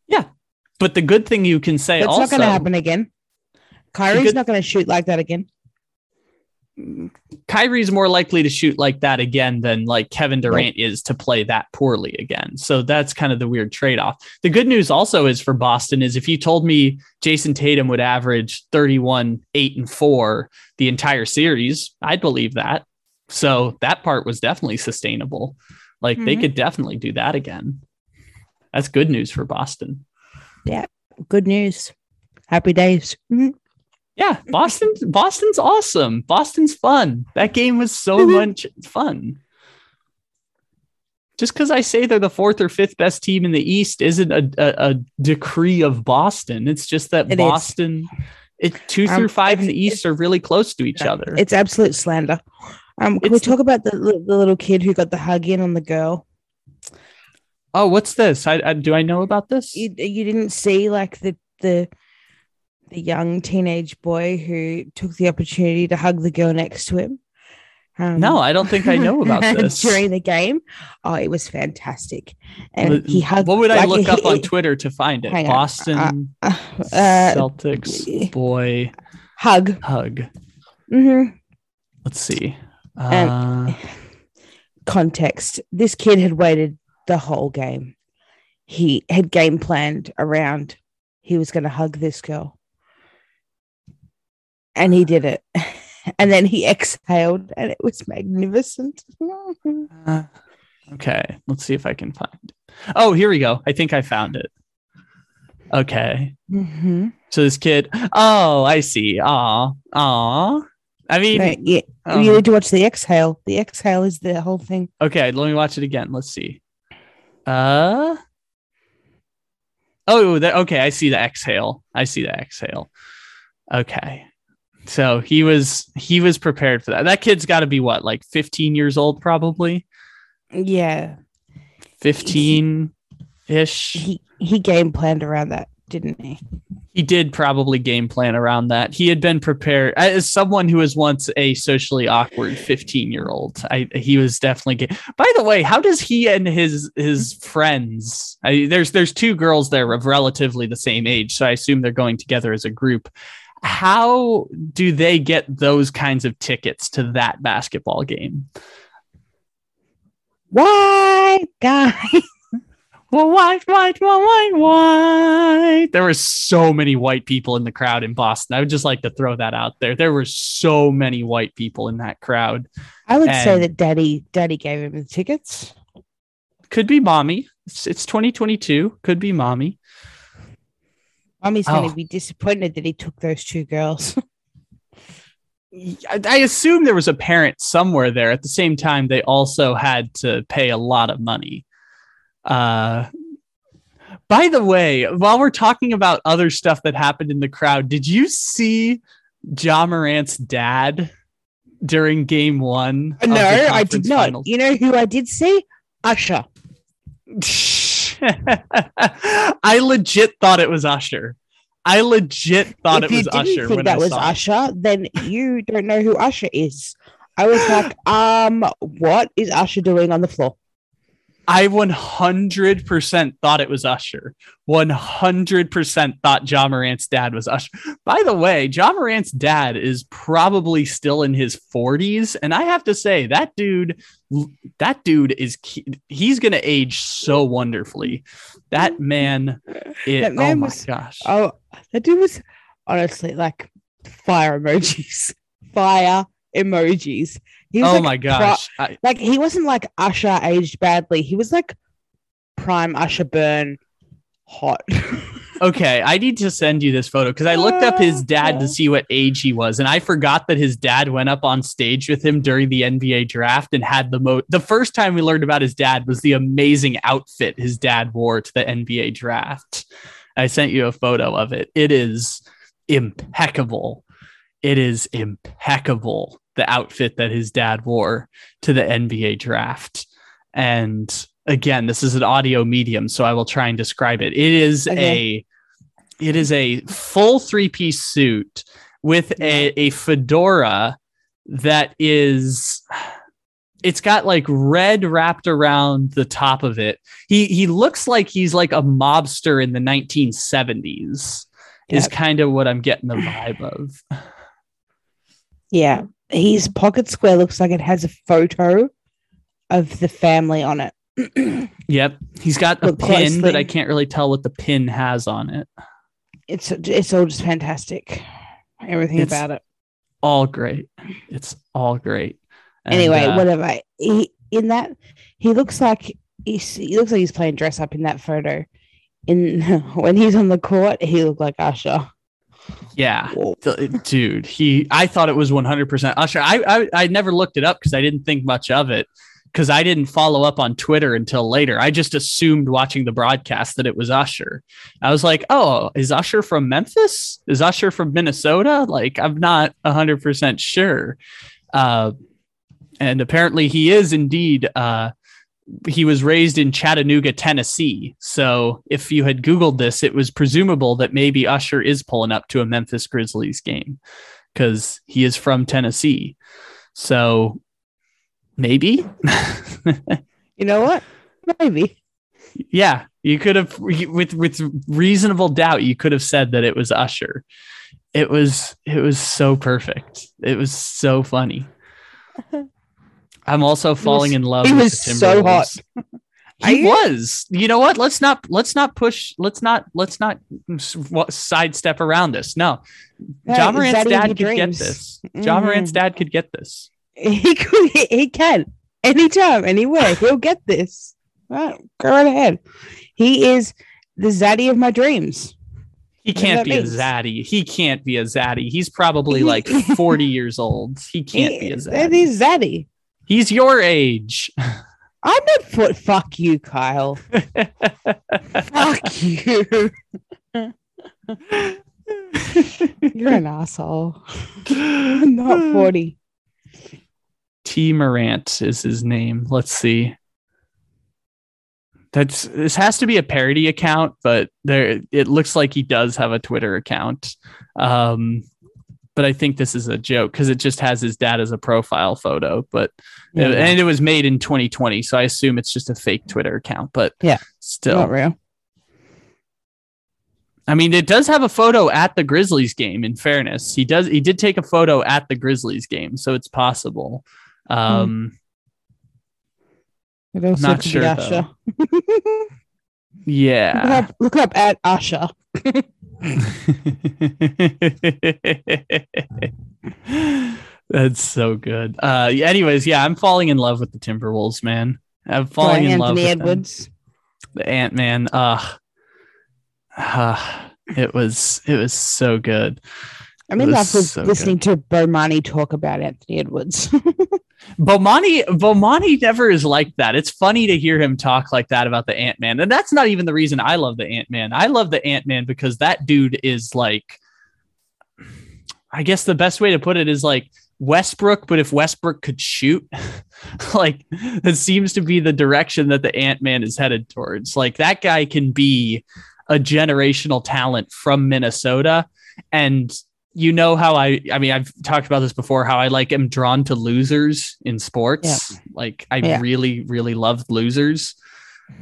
Yeah. But the good thing you can say That's also, not going to happen again. Kyrie's good, not going to shoot like that again. Kyrie's more likely to shoot like that again than like Kevin Durant nope. is to play that poorly again. So that's kind of the weird trade off. The good news also is for Boston is if you told me Jayson Tatum would average 31, 8, and 4 the entire series, I'd believe that. So that part was definitely sustainable. Like mm-hmm. they could definitely do that again. That's good news for Boston. Yeah, good news. Happy days. Mm-hmm. Yeah, Boston. Boston's awesome. Boston's fun. That game was so mm-hmm. much fun. Just because I say they're the fourth or fifth best team in the East isn't a, a, a decree of Boston. It's just that it Boston, it two um, through five in the East are really close to each other. It's absolute slander. Um, can it's, we talk about the, the little kid who got the hug in on the girl? Oh, what's this? I, I do I know about this? You, you didn't see like the the the young teenage boy who took the opportunity to hug the girl next to him. Um, no, I don't think I know about [LAUGHS] this during the game. Oh, it was fantastic, and he hugged. What would I like, look up on [LAUGHS] Twitter to find it? Boston uh, uh, uh, Celtics [LAUGHS] boy hug hug. Mm-hmm. Let's see. Uh, [SIGHS] context: This kid had waited the whole game. He had game planned around. He was going to hug this girl and he did it. [LAUGHS] And then he exhaled, and it was magnificent. uh, okay, let's see if I can find. It. Oh, here we go. I think I found it. Okay. Mm-hmm. So this kid. Oh, I see. Aw, aw. I mean, right, yeah, um, you need to watch the exhale. The exhale is the whole thing. Okay, let me watch it again. Let's see. Uh. Oh, that, okay. I see the exhale. I see the exhale. Okay. So he was he was prepared for that. That kid's got to be what, like 15 years old, probably. Yeah, 15 ish. He he game planned around that, didn't he? He did probably game plan around that. He had been prepared as someone who was once a socially awkward 15 year old. I he was definitely. By the way, how does he and his his friends? I, there's there's two girls there of relatively the same age, so I assume they're going together as a group how do they get those kinds of tickets to that basketball game? White guy. [LAUGHS] well, white, white, white, white, white. There were so many white people in the crowd in Boston. I would just like to throw that out there. There were so many white people in that crowd. I would and say that Daddy, Daddy gave him the tickets. Could be mommy. It's, it's 2022. Could be mommy. Mommy's oh. going to be disappointed that he took those two girls. [LAUGHS] I assume there was a parent somewhere there. At the same time, they also had to pay a lot of money. Uh, by the way, while we're talking about other stuff that happened in the crowd, did you see Ja Morant's dad during game one? No, I did not. Finals? You know who I did see? Usher. [LAUGHS] [LAUGHS] I legit thought it was Usher. I legit thought if it was Usher. If Think that was Usher, it. then you don't know who Usher is. I was like, [LAUGHS] um, what is Usher doing on the floor? I 100% thought it was Usher. 100% thought Ja Morant's dad was Usher. By the way, Ja Morant's dad is probably still in his 40s. And I have to say, that dude, that dude is, he's going to age so wonderfully. That man, it, that man oh my was, gosh. Oh, that dude was honestly like fire emojis, [LAUGHS] fire emojis. He was oh like my gosh! Pro- I- like he wasn't like Usher aged badly. He was like prime Usher burn hot. [LAUGHS] okay, I need to send you this photo because I looked up his dad to see what age he was, and I forgot that his dad went up on stage with him during the NBA draft and had the most. The first time we learned about his dad was the amazing outfit his dad wore to the NBA draft. I sent you a photo of it. It is impeccable. It is impeccable. The outfit that his dad wore to the NBA draft. And again, this is an audio medium, so I will try and describe it. It is okay. a it is a full three-piece suit with a, a fedora that is it's got like red wrapped around the top of it. He he looks like he's like a mobster in the 1970s. Yep. Is kind of what I'm getting the vibe of. Yeah, his pocket square looks like it has a photo of the family on it. [CLEARS THROAT] yep, he's got a pin, closely. but I can't really tell what the pin has on it. It's it's all just fantastic. Everything it's about it. All great. It's all great. And, anyway, uh, whatever. He in that he looks like he's, he looks like he's playing dress up in that photo. In [LAUGHS] when he's on the court, he looked like Usher. Yeah, dude. He, I thought it was 100% Usher. I, I, I never looked it up because I didn't think much of it because I didn't follow up on Twitter until later. I just assumed watching the broadcast that it was Usher. I was like, oh, is Usher from Memphis? Is Usher from Minnesota? Like, I'm not 100% sure. Uh, and apparently he is indeed. Uh, he was raised in Chattanooga, Tennessee. So if you had Googled this, it was presumable that maybe Usher is pulling up to a Memphis Grizzlies game because he is from Tennessee. So Maybe. [LAUGHS] you know what? Maybe. Yeah, you could have with with reasonable doubt you could have said that it was Usher. It was it was so perfect. It was so funny. [LAUGHS] I'm also falling was, in love with was. So hot. [LAUGHS] He was. You know what? Let's not let's not push. Let's not let's not sidestep around this. No, right, Ja Morant's dad could dreams. get this. Mm. Ja Morant's dad could get this. He could, he can anytime, anywhere. [LAUGHS] He'll get this. Right, go right ahead. He is the zaddy of my dreams. He can't be means? a zaddy. He can't be a zaddy. He's probably like [LAUGHS] 40 years old. He can't he, be a zaddy. He's zaddy. He's your age. [LAUGHS] I'm not foot. Fuck you, Kyle. fuck [LAUGHS] you. You're an asshole. I'm [LAUGHS] not 40. Tee Morant is his name. Let's see. That's this has to be a parody account, but there it looks like he does have a Twitter account. Um, but I think this is a joke because it just has his dad as a profile photo. But yeah, it, and it was made in 2020, so I assume it's just a fake Twitter account. But yeah, still not real. I mean, it does have a photo at the Grizzlies game. In fairness, he does. He did take a photo at the Grizzlies game, so it's possible. Um, hmm. not sure. yeah. [LAUGHS] Look up, look up at Asha. [LAUGHS] [LAUGHS] That's so good. Uh, anyways, yeah, I'm falling in love with the Timberwolves, man. I'm falling in Anthony love with Edwards. Them. The Ant Man. Uh, uh, it was it was so good. I'm in love with so listening good. to Bomani talk about Anthony Edwards. [LAUGHS] Bomani Bomani never is like that. It's funny to hear him talk like that about the Ant Man, and that's not even the reason I love the Ant Man. I love the Ant Man because that dude is like, I guess the best way to put it is like Westbrook, but if Westbrook could shoot, [LAUGHS] like it seems to be the direction that the Ant Man is headed towards. Like that guy can be a generational talent from Minnesota and you know how I I mean I've talked about this before how I like am drawn to losers in sports. Yeah. Like I yeah. really really love losers.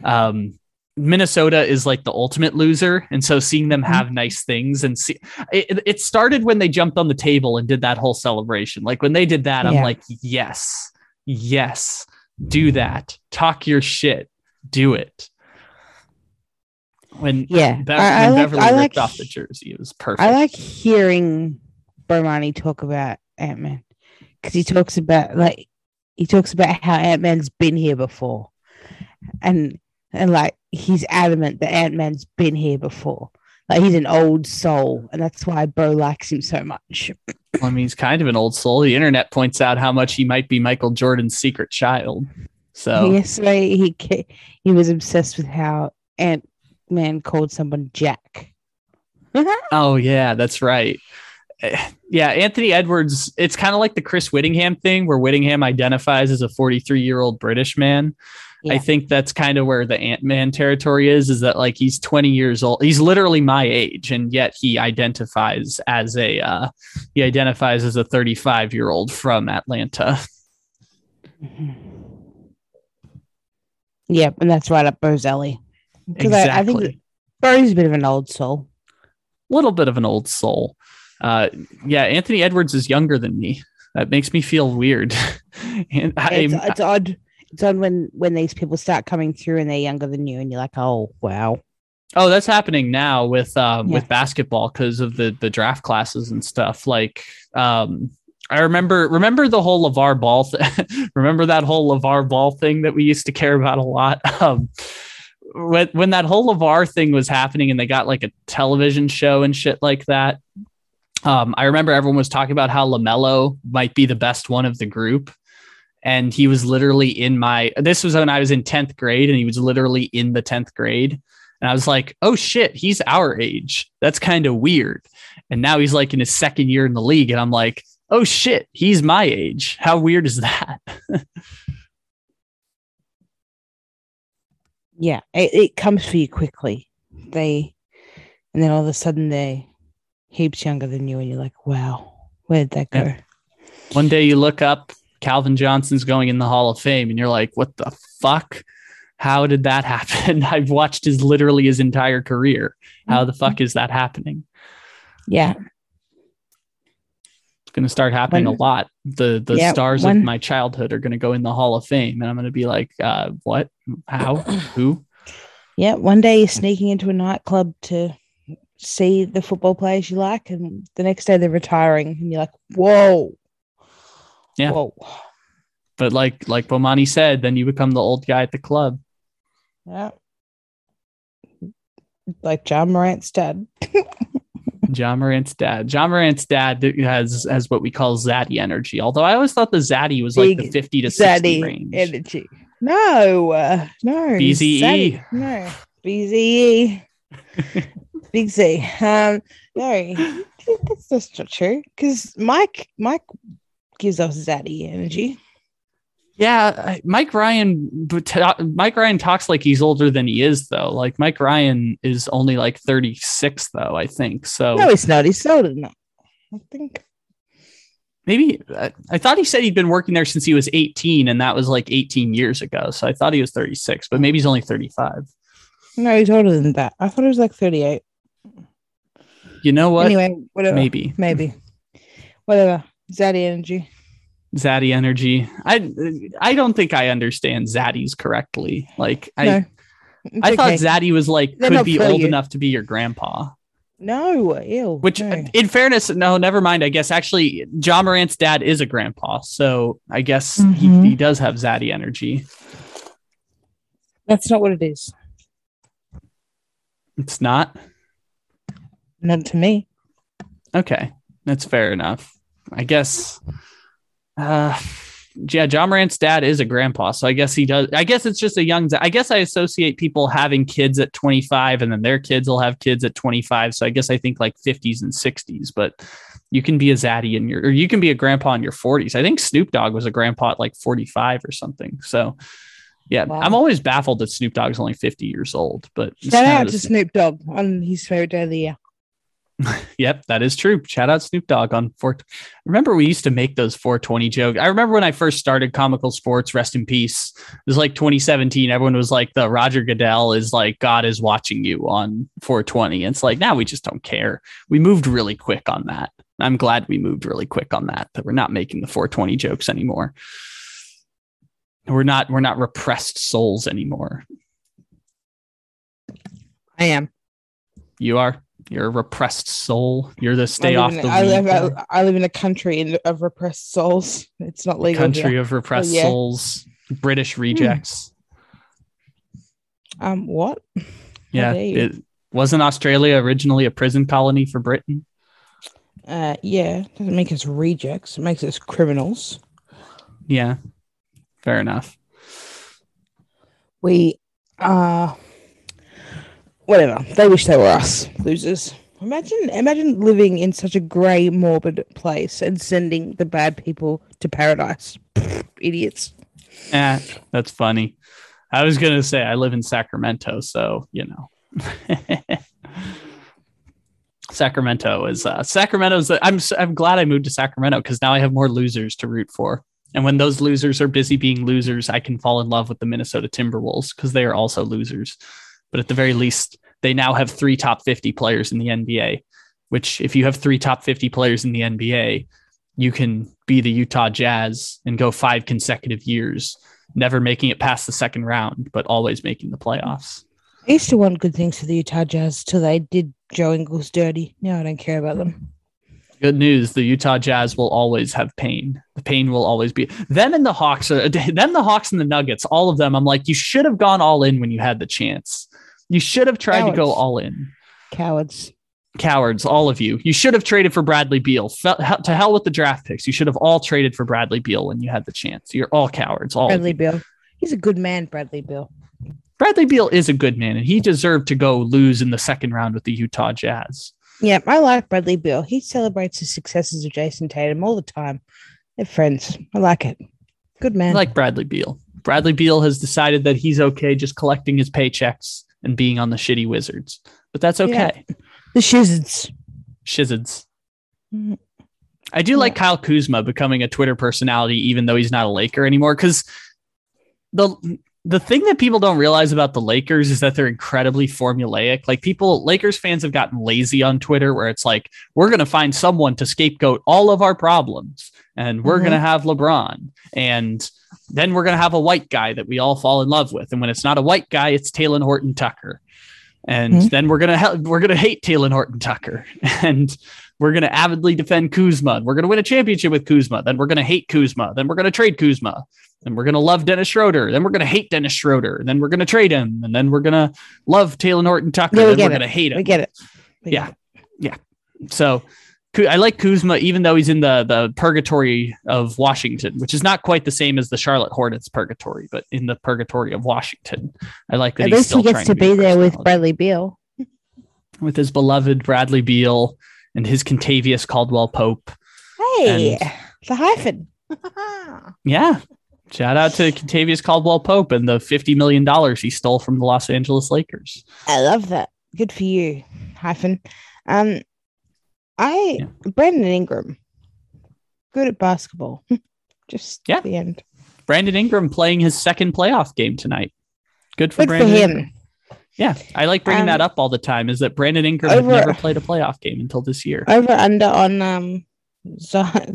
Um Minnesota is like the ultimate loser and so seeing them have mm-hmm. nice things and see it, it started when they jumped on the table and did that whole celebration. Like when they did that I'm like yes. Yes. Do that. Talk your shit. Do it when yeah, Be- I, I when like, Beverley I ripped like, off the jersey. It was perfect. I like hearing Bomani talk about Ant Man because he talks about like he talks about how Ant Man's been here before, and and like he's adamant that Ant Man's been here before. Like he's an old soul, and that's why Bo likes him so much. I mean, he's kind of an old soul. The internet points out how much he might be Michael Jordan's secret child. So yesterday he he was obsessed with how Ant Man called someone Jack. [LAUGHS] oh yeah, that's right. Eh, yeah, Anthony Edwards. It's kind of like the Chris Wittyngham thing, where Wittyngham identifies as a 43 year old British man. Yeah. I think that's kind of where the Ant Man territory is. Is that like he's 20 years old? He's literally my age, and yet he identifies as a uh, he identifies as a 35 year old from Atlanta. [LAUGHS] Yep, and that's right up Bo's alley. Exactly. I, I think Bo's a bit of an old soul. A little bit of an old soul. Uh, yeah, Anthony Edwards is younger than me. That makes me feel weird. [LAUGHS] and it's, it's odd. It's odd when when these people start coming through and they're younger than you, and you're like, oh wow. Oh, that's happening now with um, yeah. with basketball because of the the draft classes and stuff. Like, um, I remember remember the whole LaVar Ball. Th- [LAUGHS] remember that whole LaVar Ball thing that we used to care about a lot. [LAUGHS] Um, when when that whole LaVar thing was happening, and they got like a television show and shit like that. Um, I remember everyone was talking about how LaMelo might be the best one of the group. And he was literally in my, this was when I was in 10th grade and he was literally in the 10th grade. And I was like, oh shit, he's our age. That's kind of weird. And now he's like in his second year in the league. And I'm like, oh shit, he's my age. How weird is that? [LAUGHS] yeah, it, it comes for you quickly. They, and then all of a sudden they heaps younger than you, and you're like, wow, where did that go? Yeah. One day you look up, Calvin Johnson's going in the Hall of Fame, and you're like, what the fuck? How did that [LAUGHS] happen? I've watched his literally his entire career. How the mm-hmm. fuck is that happening? Yeah. Going to start happening when, a lot. The the yeah, stars when, of my childhood are going to go in the Hall of Fame, and I'm going to be like, uh, what? How? [CLEARS THROAT] Who? Yeah, one day you're sneaking into a nightclub to see the football players you like, and the next day they're retiring, and you're like, whoa, yeah. Whoa. But like like Bomani said, then you become the old guy at the club. Yeah. Like Ja Morant's dad. [LAUGHS] Ja Morant's dad. Ja Morant's dad has has what we call zaddy energy. Although I always thought the zaddy was like the 50 to 60 range. Energy. No, uh, no. BZE. No. BZE. [LAUGHS] Big Z. Um, no, that's just not true. Because Mike, Mike gives off zaddy energy. Yeah, Mike Ryan. Uh, Mike Ryan talks like he's older than he is, though. Like Mike Ryan is only like thirty six, though. I think so. No, he's not. He's older than that. I think. Maybe uh, I thought he said he'd been working there since he was 18, and that was like 18 years ago. So I thought he was 36, but maybe he's only 35. No, he's older than that. I thought it was like 38. You know what? Anyway, whatever. Maybe. Maybe. Whatever. Zaddy energy. Zaddy energy. I I don't think I understand Zaddies correctly. Like I no, I okay. thought Zaddy was like They're could be old you. enough to be your grandpa. No, ew. Which, no. in fairness, no, never mind. I guess actually, Ja Morant's dad is a grandpa, so I guess mm-hmm. he, he does have Zaddy energy. That's not what it is. It's not. Not to me. Okay, that's fair enough. I guess. Uh, yeah, Ja Morant's dad is a grandpa, so I guess he does. I guess it's just a young. I guess I associate people having kids at 25, and then their kids will have kids at 25. So I guess I think like 50s and 60s. But you can be a zaddy in your, or you can be a grandpa in your 40s. I think Snoop Dogg was a grandpa at like 45 or something. So yeah, wow. I'm always baffled that Snoop Dogg's only 50 years old. But shout out to Snoop Dogg on his favorite day of the year. [LAUGHS] yep, that is true. Shout out Snoop Dogg on 4. Remember, we used to make those 420 jokes. I remember when I first started comical sports, rest in peace. It was like 2017. Everyone was like, the Roger Goodell is like, God is watching you on 420. And it's like, now we just don't care. We moved really quick on that. I'm glad we moved really quick on that, that we're not making the 420 jokes anymore. We're not, we're not repressed souls anymore. I am. You are? You're a repressed soul. You're the stay off the. I live, I, I, live in a country of repressed souls. [LAUGHS] It's not legal. Country here. of repressed oh, yeah. souls. British hmm. rejects. Hmm. Um. What? Yeah. It, Wasn't Australia originally a prison colony for Britain? Uh, yeah, doesn't make us rejects. It makes us criminals. Yeah, fair enough. We, uh, whatever. They wish they were us, losers. Imagine, imagine living in such a grey, morbid place and sending the bad people to paradise. [LAUGHS] Idiots. Yeah, that's funny. I was gonna say I live in Sacramento, so you know. [LAUGHS] Sacramento is uh, Sacramento's. I'm I'm glad I moved to Sacramento because now I have more losers to root for. And when those losers are busy being losers, I can fall in love with the Minnesota Timberwolves because they are also losers. But at the very least, they now have three top 50 players in the NBA. Which, if you have three top 50 players in the NBA, you can be the Utah Jazz and go five consecutive years, never making it past the second round, but always making the playoffs. I used to want good things for the Utah Jazz till they did Joe Ingles dirty. Now I don't care about them. Good news: the Utah Jazz will always have pain. The pain will always be them and the Hawks. Are, [LAUGHS] them, the Hawks and the Nuggets. All of them. I'm like, you should have gone all in when you had the chance. You should have tried Cowards. to go all in. Cowards. Cowards, all of you. You should have traded for Bradley Beal. to hell with the draft picks. You should have all traded for Bradley Beal when you had the chance. You're all cowards. All Bradley Beal. He's a good man, Bradley Beal. Bradley Beal is a good man, and he deserved to go lose in the second round with the Utah Jazz. Yeah, I like Bradley Beal. He celebrates the successes of Jayson Tatum all the time. They're friends. I like it. Good man. I like Bradley Beal. Bradley Beal has decided that he's okay just collecting his paychecks and being on the shitty Wizards, but that's okay. Yeah. The Shizzards. Shizzards. Mm-hmm. I do yeah. like Kyle Kuzma becoming a Twitter personality, even though he's not a Laker anymore, because the the thing that people don't realize about the Lakers is that they're incredibly formulaic. Like people, Lakers fans have gotten lazy on Twitter where it's like, we're going to find someone to scapegoat all of our problems and we're mm-hmm. going to have LeBron. And then we're going to have a white guy that we all fall in love with. And when it's not a white guy, it's Talen Horton Tucker. And mm-hmm. then we're going to ha- we're going to hate Talen Horton Tucker. [LAUGHS] And we're going to avidly defend Kuzma. We're going to win a championship with Kuzma. Then we're going to hate Kuzma. Then we're going to trade Kuzma. Then we're going to love Dennis Schroeder. Then we're going to hate Dennis Schroeder. Then we're going to trade him. And then we're going to love Talen Horton Tucker. Yeah, we then we're going to hate him. We get it. We yeah. Get it. Yeah. So I like Kuzma, even though he's in the, the purgatory of Washington, which is not quite the same as the Charlotte Hornets purgatory, but in the purgatory of Washington. I like that At least he gets to, to be, be there with Bradley Beal. With his beloved Bradley Beal and his Kentavious Caldwell Pope. Hey, and, the hyphen. [LAUGHS] yeah. Shout out to Kentavious Caldwell Pope and the $50 million he stole from the Los Angeles Lakers. I love that. Good for you, hyphen. Um, I, yeah. Brandon Ingram, good at basketball. [LAUGHS] Just yeah. the end. Brandon Ingram playing his second playoff game tonight. Good for good Brandon. For him. Ingram. Yeah, I like bringing um, that up all the time. Is that Brandon Ingram over, never played a playoff game until this year? Over under on um, Zion,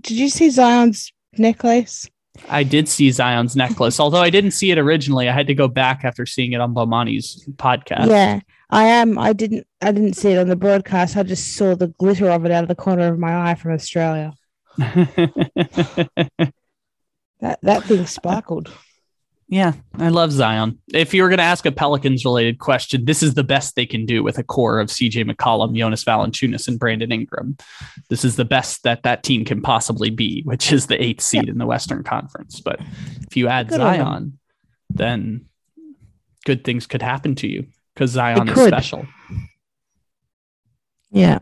did you see Zion's necklace? I did see Zion's necklace, although I didn't see it originally. I had to go back after seeing it on Bomani's podcast. Yeah, I am. I didn't. I didn't see it on the broadcast. I just saw the glitter of it out of the corner of my eye from Australia. [LAUGHS] that that thing sparkled. [LAUGHS] Yeah, I love Zion. If you were going to ask a Pelicans related question, this is the best they can do with a core of CJ McCollum, Jonas Valanciunas, and Brandon Ingram. This is the best that that team can possibly be, which is the eighth seed yeah. in the Western Conference. But if you add good Zion, then good things could happen to you because Zion is special. Yeah.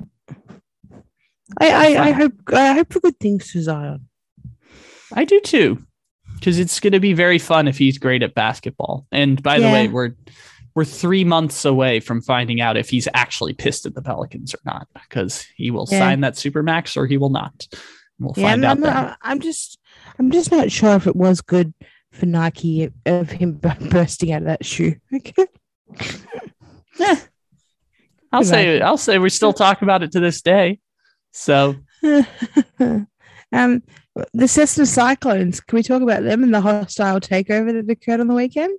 I, I, I hope I hope for good things to Zion. I do too because it's going to be very fun if he's great at basketball. And by yeah. the way, we're we're three months away from finding out if he's actually pissed at the Pelicans or not, because he will yeah. sign that super max or he will not. We'll yeah, find I'm, out. I'm, I'm just I'm just not sure if it was good for Nike of him [LAUGHS] bursting out of that shoe. yeah. [LAUGHS] I'll say I'll say we still talk about it to this day. So [LAUGHS] um the Cessna Cyclones. Can we talk about them and the hostile takeover that occurred on the weekend?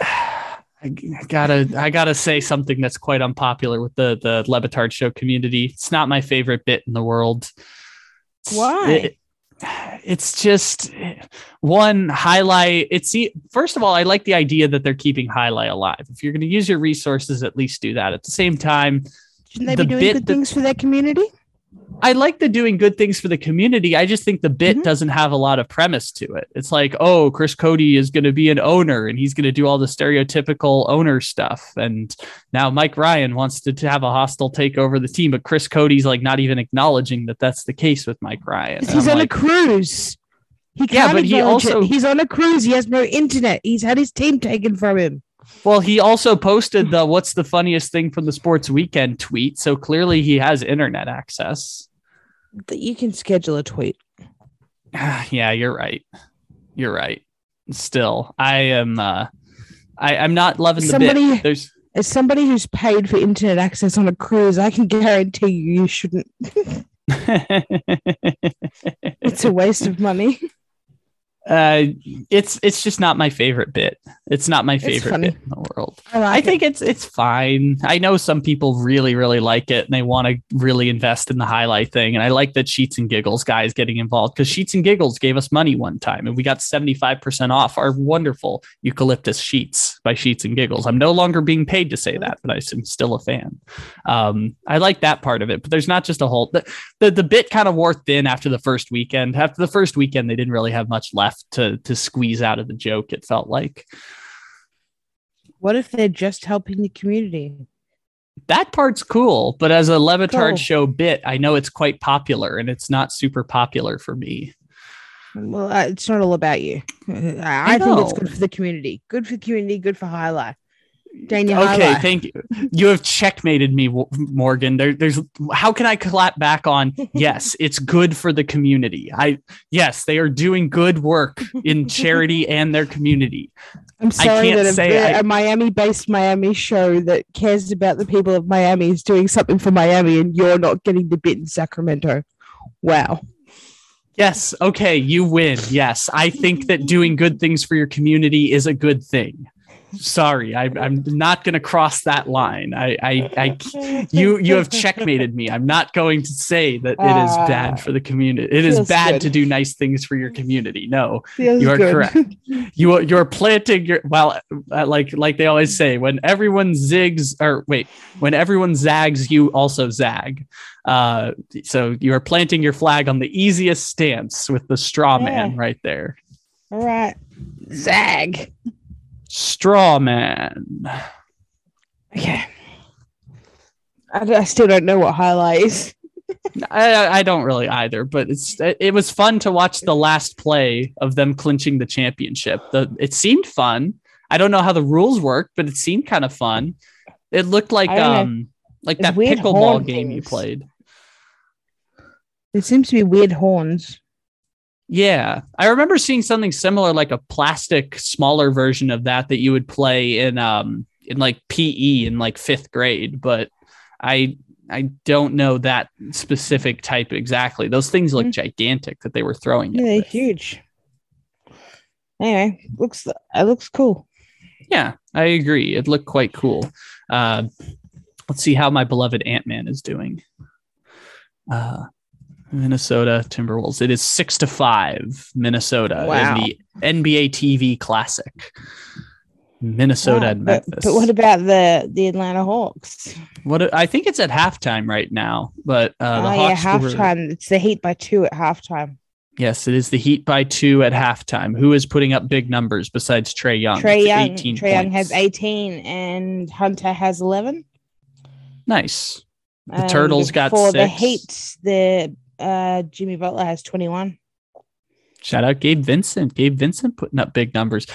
I gotta, I gotta say something that's quite unpopular with the the Le Batard show community. It's not my favorite bit in the world. Why? It, it's just, one highlight. It's first of all, I like the idea that they're keeping highlight alive. If you're going to use your resources, at least do that. At the same time, shouldn't they the be doing good that, things for their community? I like the doing good things for the community. I just think the bit mm-hmm. doesn't have a lot of premise to it. It's like, oh, Chris Cote is going to be an owner and he's going to do all the stereotypical owner stuff. And now Mike Ryan wants to, to have a hostile take over the team, but Chris Cote's like not even acknowledging that that's the case with Mike Ryan. He's on like, a cruise. He yeah, but he also it. he's on a cruise. He has no internet. He's had his team taken from him. Well, he also posted the "What's the funniest thing from the sports weekend?" tweet, so clearly he has internet access. That you can schedule a tweet. [SIGHS] yeah, you're right. You're right. Still, I am. uh I, I'm not loving somebody, bit. There's as somebody who's paid for internet access on a cruise, I can guarantee you, you shouldn't. [LAUGHS] it's a waste of money uh it's it's just not my favorite bit. It's not my favorite bit in the world. I, like I think it. it's it's fine. I know some people really really like it and they want to really invest in the highlight thing. And i like that sheets and giggles guys getting involved because sheets and giggles gave us money one time and we got 75% off our wonderful eucalyptus sheets by sheets and giggles. I'm no longer being paid to say that but i'm still a fan. Um i like that part of it but there's not just a whole the the, the bit kind of wore thin after the first weekend. After the first weekend they didn't really have much left left to to squeeze out of the joke. It felt like. What if they're just helping the community? That part's cool, but as a Le Batard cool. show bit, I know it's quite popular, and it's not super popular for me. Well, it's not all about you. I, I think it's good for the community. Good for the community. Good for highlight. Daniel. Okay, thank you. You have checkmated me, Morgan. There, there's how can I clap back on? Yes, [LAUGHS] it's good for the community. I yes, they are doing good work in [LAUGHS] charity and their community. I'm sorry that a, a Miami-based Miami show that cares about the people of Miami is doing something for Miami, and you're not getting the bit in Sacramento. Wow. Yes. Okay. You win. Yes. I think that doing good things for your community is a good thing sorry I, am not going to cross that line. I, I, I you you have checkmated me. I'm not going to say that it is uh, bad for the community. It is bad good. to do nice things for your community. No feels you are good. correct. You are you're planting your well uh, like like they always say when everyone zigs or wait when everyone zags you also zag. Uh, so you are planting your flag on the easiest stance with the straw man yeah. right there. All right. Zag Strawman. Okay. I, I still don't know what highlight is. I, I don't really either, but it's it was fun to watch the last play of them clinching the championship. The it seemed fun. I don't know how the rules work, but it seemed kind of fun. It looked like um know. like that pickleball game things. you played. It seems to be weird horns. Yeah, I remember seeing something similar, like a plastic, smaller version of that that you would play in um in like PE in like fifth grade, but I I don't know that specific type exactly. Those things look mm-hmm. gigantic that they were throwing. Yeah, they're huge. Anyway, looks it looks cool. Yeah, I agree. It looked quite cool. Uh, let's see how my beloved Ant Man is doing. Uh, Minnesota Timberwolves. It is six to five. Minnesota wow. in the NBA TV Classic. Minnesota wow, and Memphis. But, but, what about the the Atlanta Hawks? What I think it's at halftime right now, but uh, the oh, Hawks yeah, halftime. Were, it's the Heat by two at halftime. Yes, it is the Heat by two at halftime. Who is putting up big numbers besides Trae Young? Trae Young. Trae Young has eighteen, and Hunter has eleven. Nice. The um, Turtles got for six. the Heat. The uh, Jimmy Butler has 21. Shout out Gabe Vincent. Gabe Vincent putting up big numbers.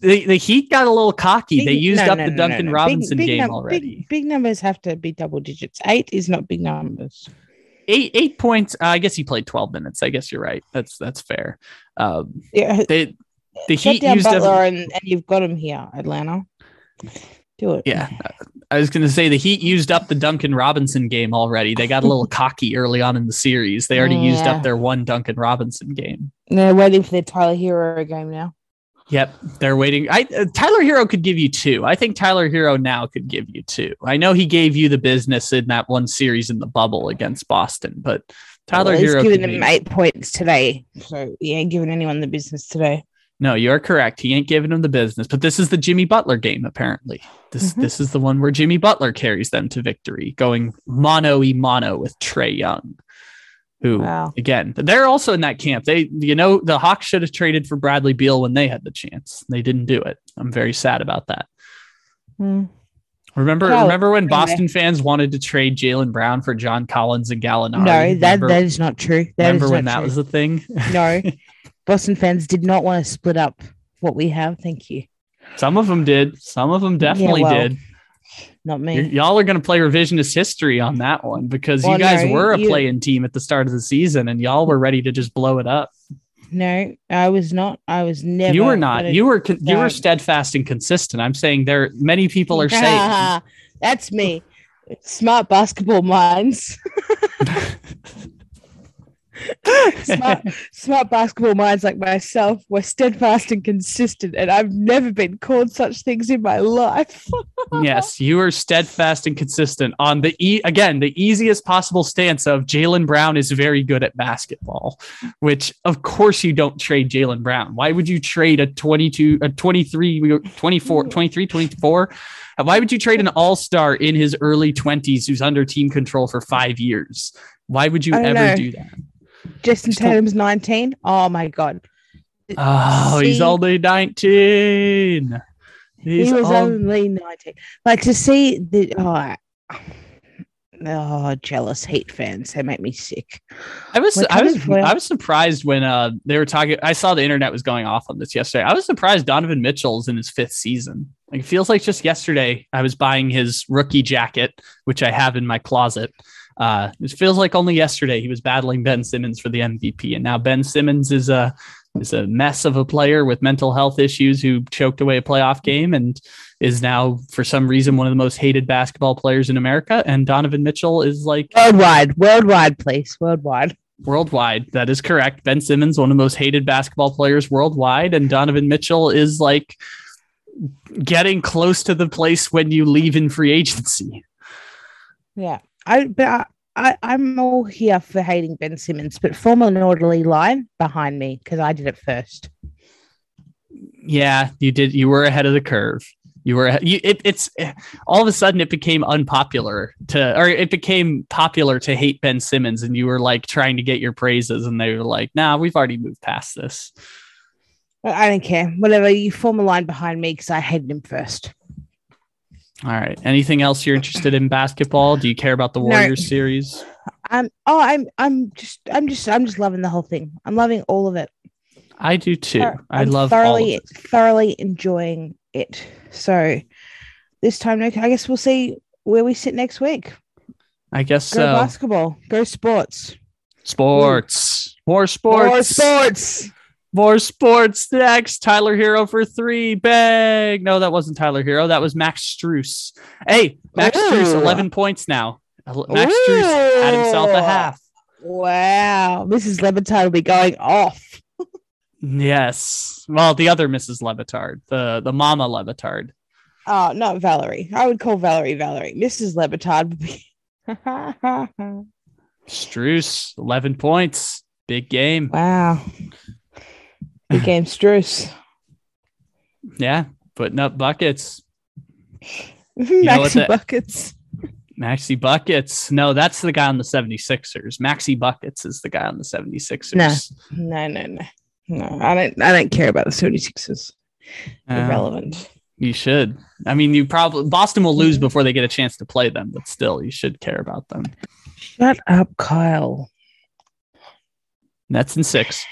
The, the Heat got a little cocky. Big, they used no, up no, the Duncan no, Robinson big, big game num- already. Big, big, numbers have to be double digits. Eight is not big numbers. Eight eight points. Uh, I guess he played twelve minutes. I guess you're right. That's that's fair. Um, yeah. They, the Heat used Butler and, and you've got him here, Atlanta. Do it. Yeah. [SIGHS] I was going to say the Heat used up the Duncan Robinson game already. They got a little [LAUGHS] cocky early on in the series. They already yeah. used up their one Duncan Robinson game. they're waiting for the Tyler Herro game now. Yep, they're waiting. I uh, Tyler Herro could give you two. I think Tyler Herro now could give you two. I know he gave you the business in that one series in the bubble against Boston, but Tyler well, Herro giving them eight points today, so he ain't giving anyone the business today. No, you're correct. He ain't giving them the business, but this is the Jimmy Butler game. Apparently, this mm-hmm. this is the one where Jimmy Butler carries them to victory, going mono e mono with Trae Young, who wow. again they're also in that camp. They, you know, the Hawks should have traded for Bradley Beal when they had the chance. They didn't do it. I'm very sad about that. Mm. Remember, remember when Boston fans wanted to trade Jaylen Brown for John Collins and Gallinari? No, that that is not true. That remember when that true. was the thing? No, [LAUGHS] Boston fans did not want to split up what we have. Thank you. Some of them did. Some of them definitely yeah, well, did. Not me. You're, y'all are going to play revisionist history on that one because well, you guys no, were a you, playing team at the start of the season and y'all were ready to just blow it up. No, I was not. I was never. You were not. You were. You were steadfast and consistent. I'm saying there. Many people are saying [LAUGHS] that's me. Smart basketball minds. [LAUGHS] [LAUGHS] smart, smart basketball minds like myself were steadfast and consistent, and I've never been called such things in my life. [LAUGHS] yes, you are steadfast and consistent on the e again the easiest possible stance of Jaylen Brown is very good at basketball, which of course you don't trade Jaylen Brown. Why would you trade a 22, a 23, 24, mm. 23, 24? Why would you trade an all-star in his early 20s who's under team control for five years? Why would you ever know. do that? Justin Tatum's 19. Oh my god. Oh, see, he's only 19. He's he was only 19. Like to see the oh, oh jealous hate fans. They make me sick. I was I was I was surprised when uh they were talking I saw the internet was going off on this yesterday. I was surprised Donovan Mitchell's in his fifth season. Like it feels like just yesterday I was buying his rookie jacket, which I have in my closet. Uh, it feels like only yesterday he was battling Ben Simmons for the MVP, and now Ben Simmons is a is a mess of a player with mental health issues who choked away a playoff game and is now for some reason one of the most hated basketball players in America. And Donovan Mitchell is like worldwide, worldwide place, worldwide. Worldwide, that is correct. Ben Simmons, one of the most hated basketball players worldwide, and Donovan Mitchell is like getting close to the place when you leave in free agency. Yeah. I but I, I am all here for hating Ben Simmons, but form an orderly line behind me because I did it first. Yeah, you did. You were ahead of the curve. You were. You, it, it's all of a sudden it became unpopular to, or it became popular to hate Ben Simmons, and you were like trying to get your praises, and they were like, "Nah, we've already moved past this." I don't care. Whatever you form a line behind me because I hated him first. All right. Anything else you're interested in basketball? Do you care about the Warriors no. series? I'm oh I'm I'm just I'm just I'm just loving the whole thing. I'm loving all of it. I do too. I I'm love thoroughly thoroughly enjoying it. So this time I guess we'll see where we sit next week. I guess Go so. basketball. Go sports. Sports. More sports. More sports. More sports next. Tyler Herro for three. Bang. No, that wasn't Tyler Herro. That was Max Strus. Hey, Max Ooh. Strus, 11 points now. Max Ooh. Strus had himself a half. Wow. Mrs. Le Batard will be going off. yes. Well, the other Mrs. Le Batard, the, the mama Le Batard. Oh, not Valerie. I would call Valerie Valerie. Mrs. Le Batard would be. [LAUGHS] Strus, 11 points. Big game. Wow. Became Strus. Yeah, putting up buckets. Maxi buckets. Maxi Buckets. No, that's the guy on the 76ers. Maxi Buckets is the guy on the 76ers. No, no, no, no. No, I don't I don't care about the 76ers. Uh, Irrelevant. You should. I mean, you probably Boston will lose before they get a chance to play them, but still you should care about them. Shut up, Kyle. Nets and six.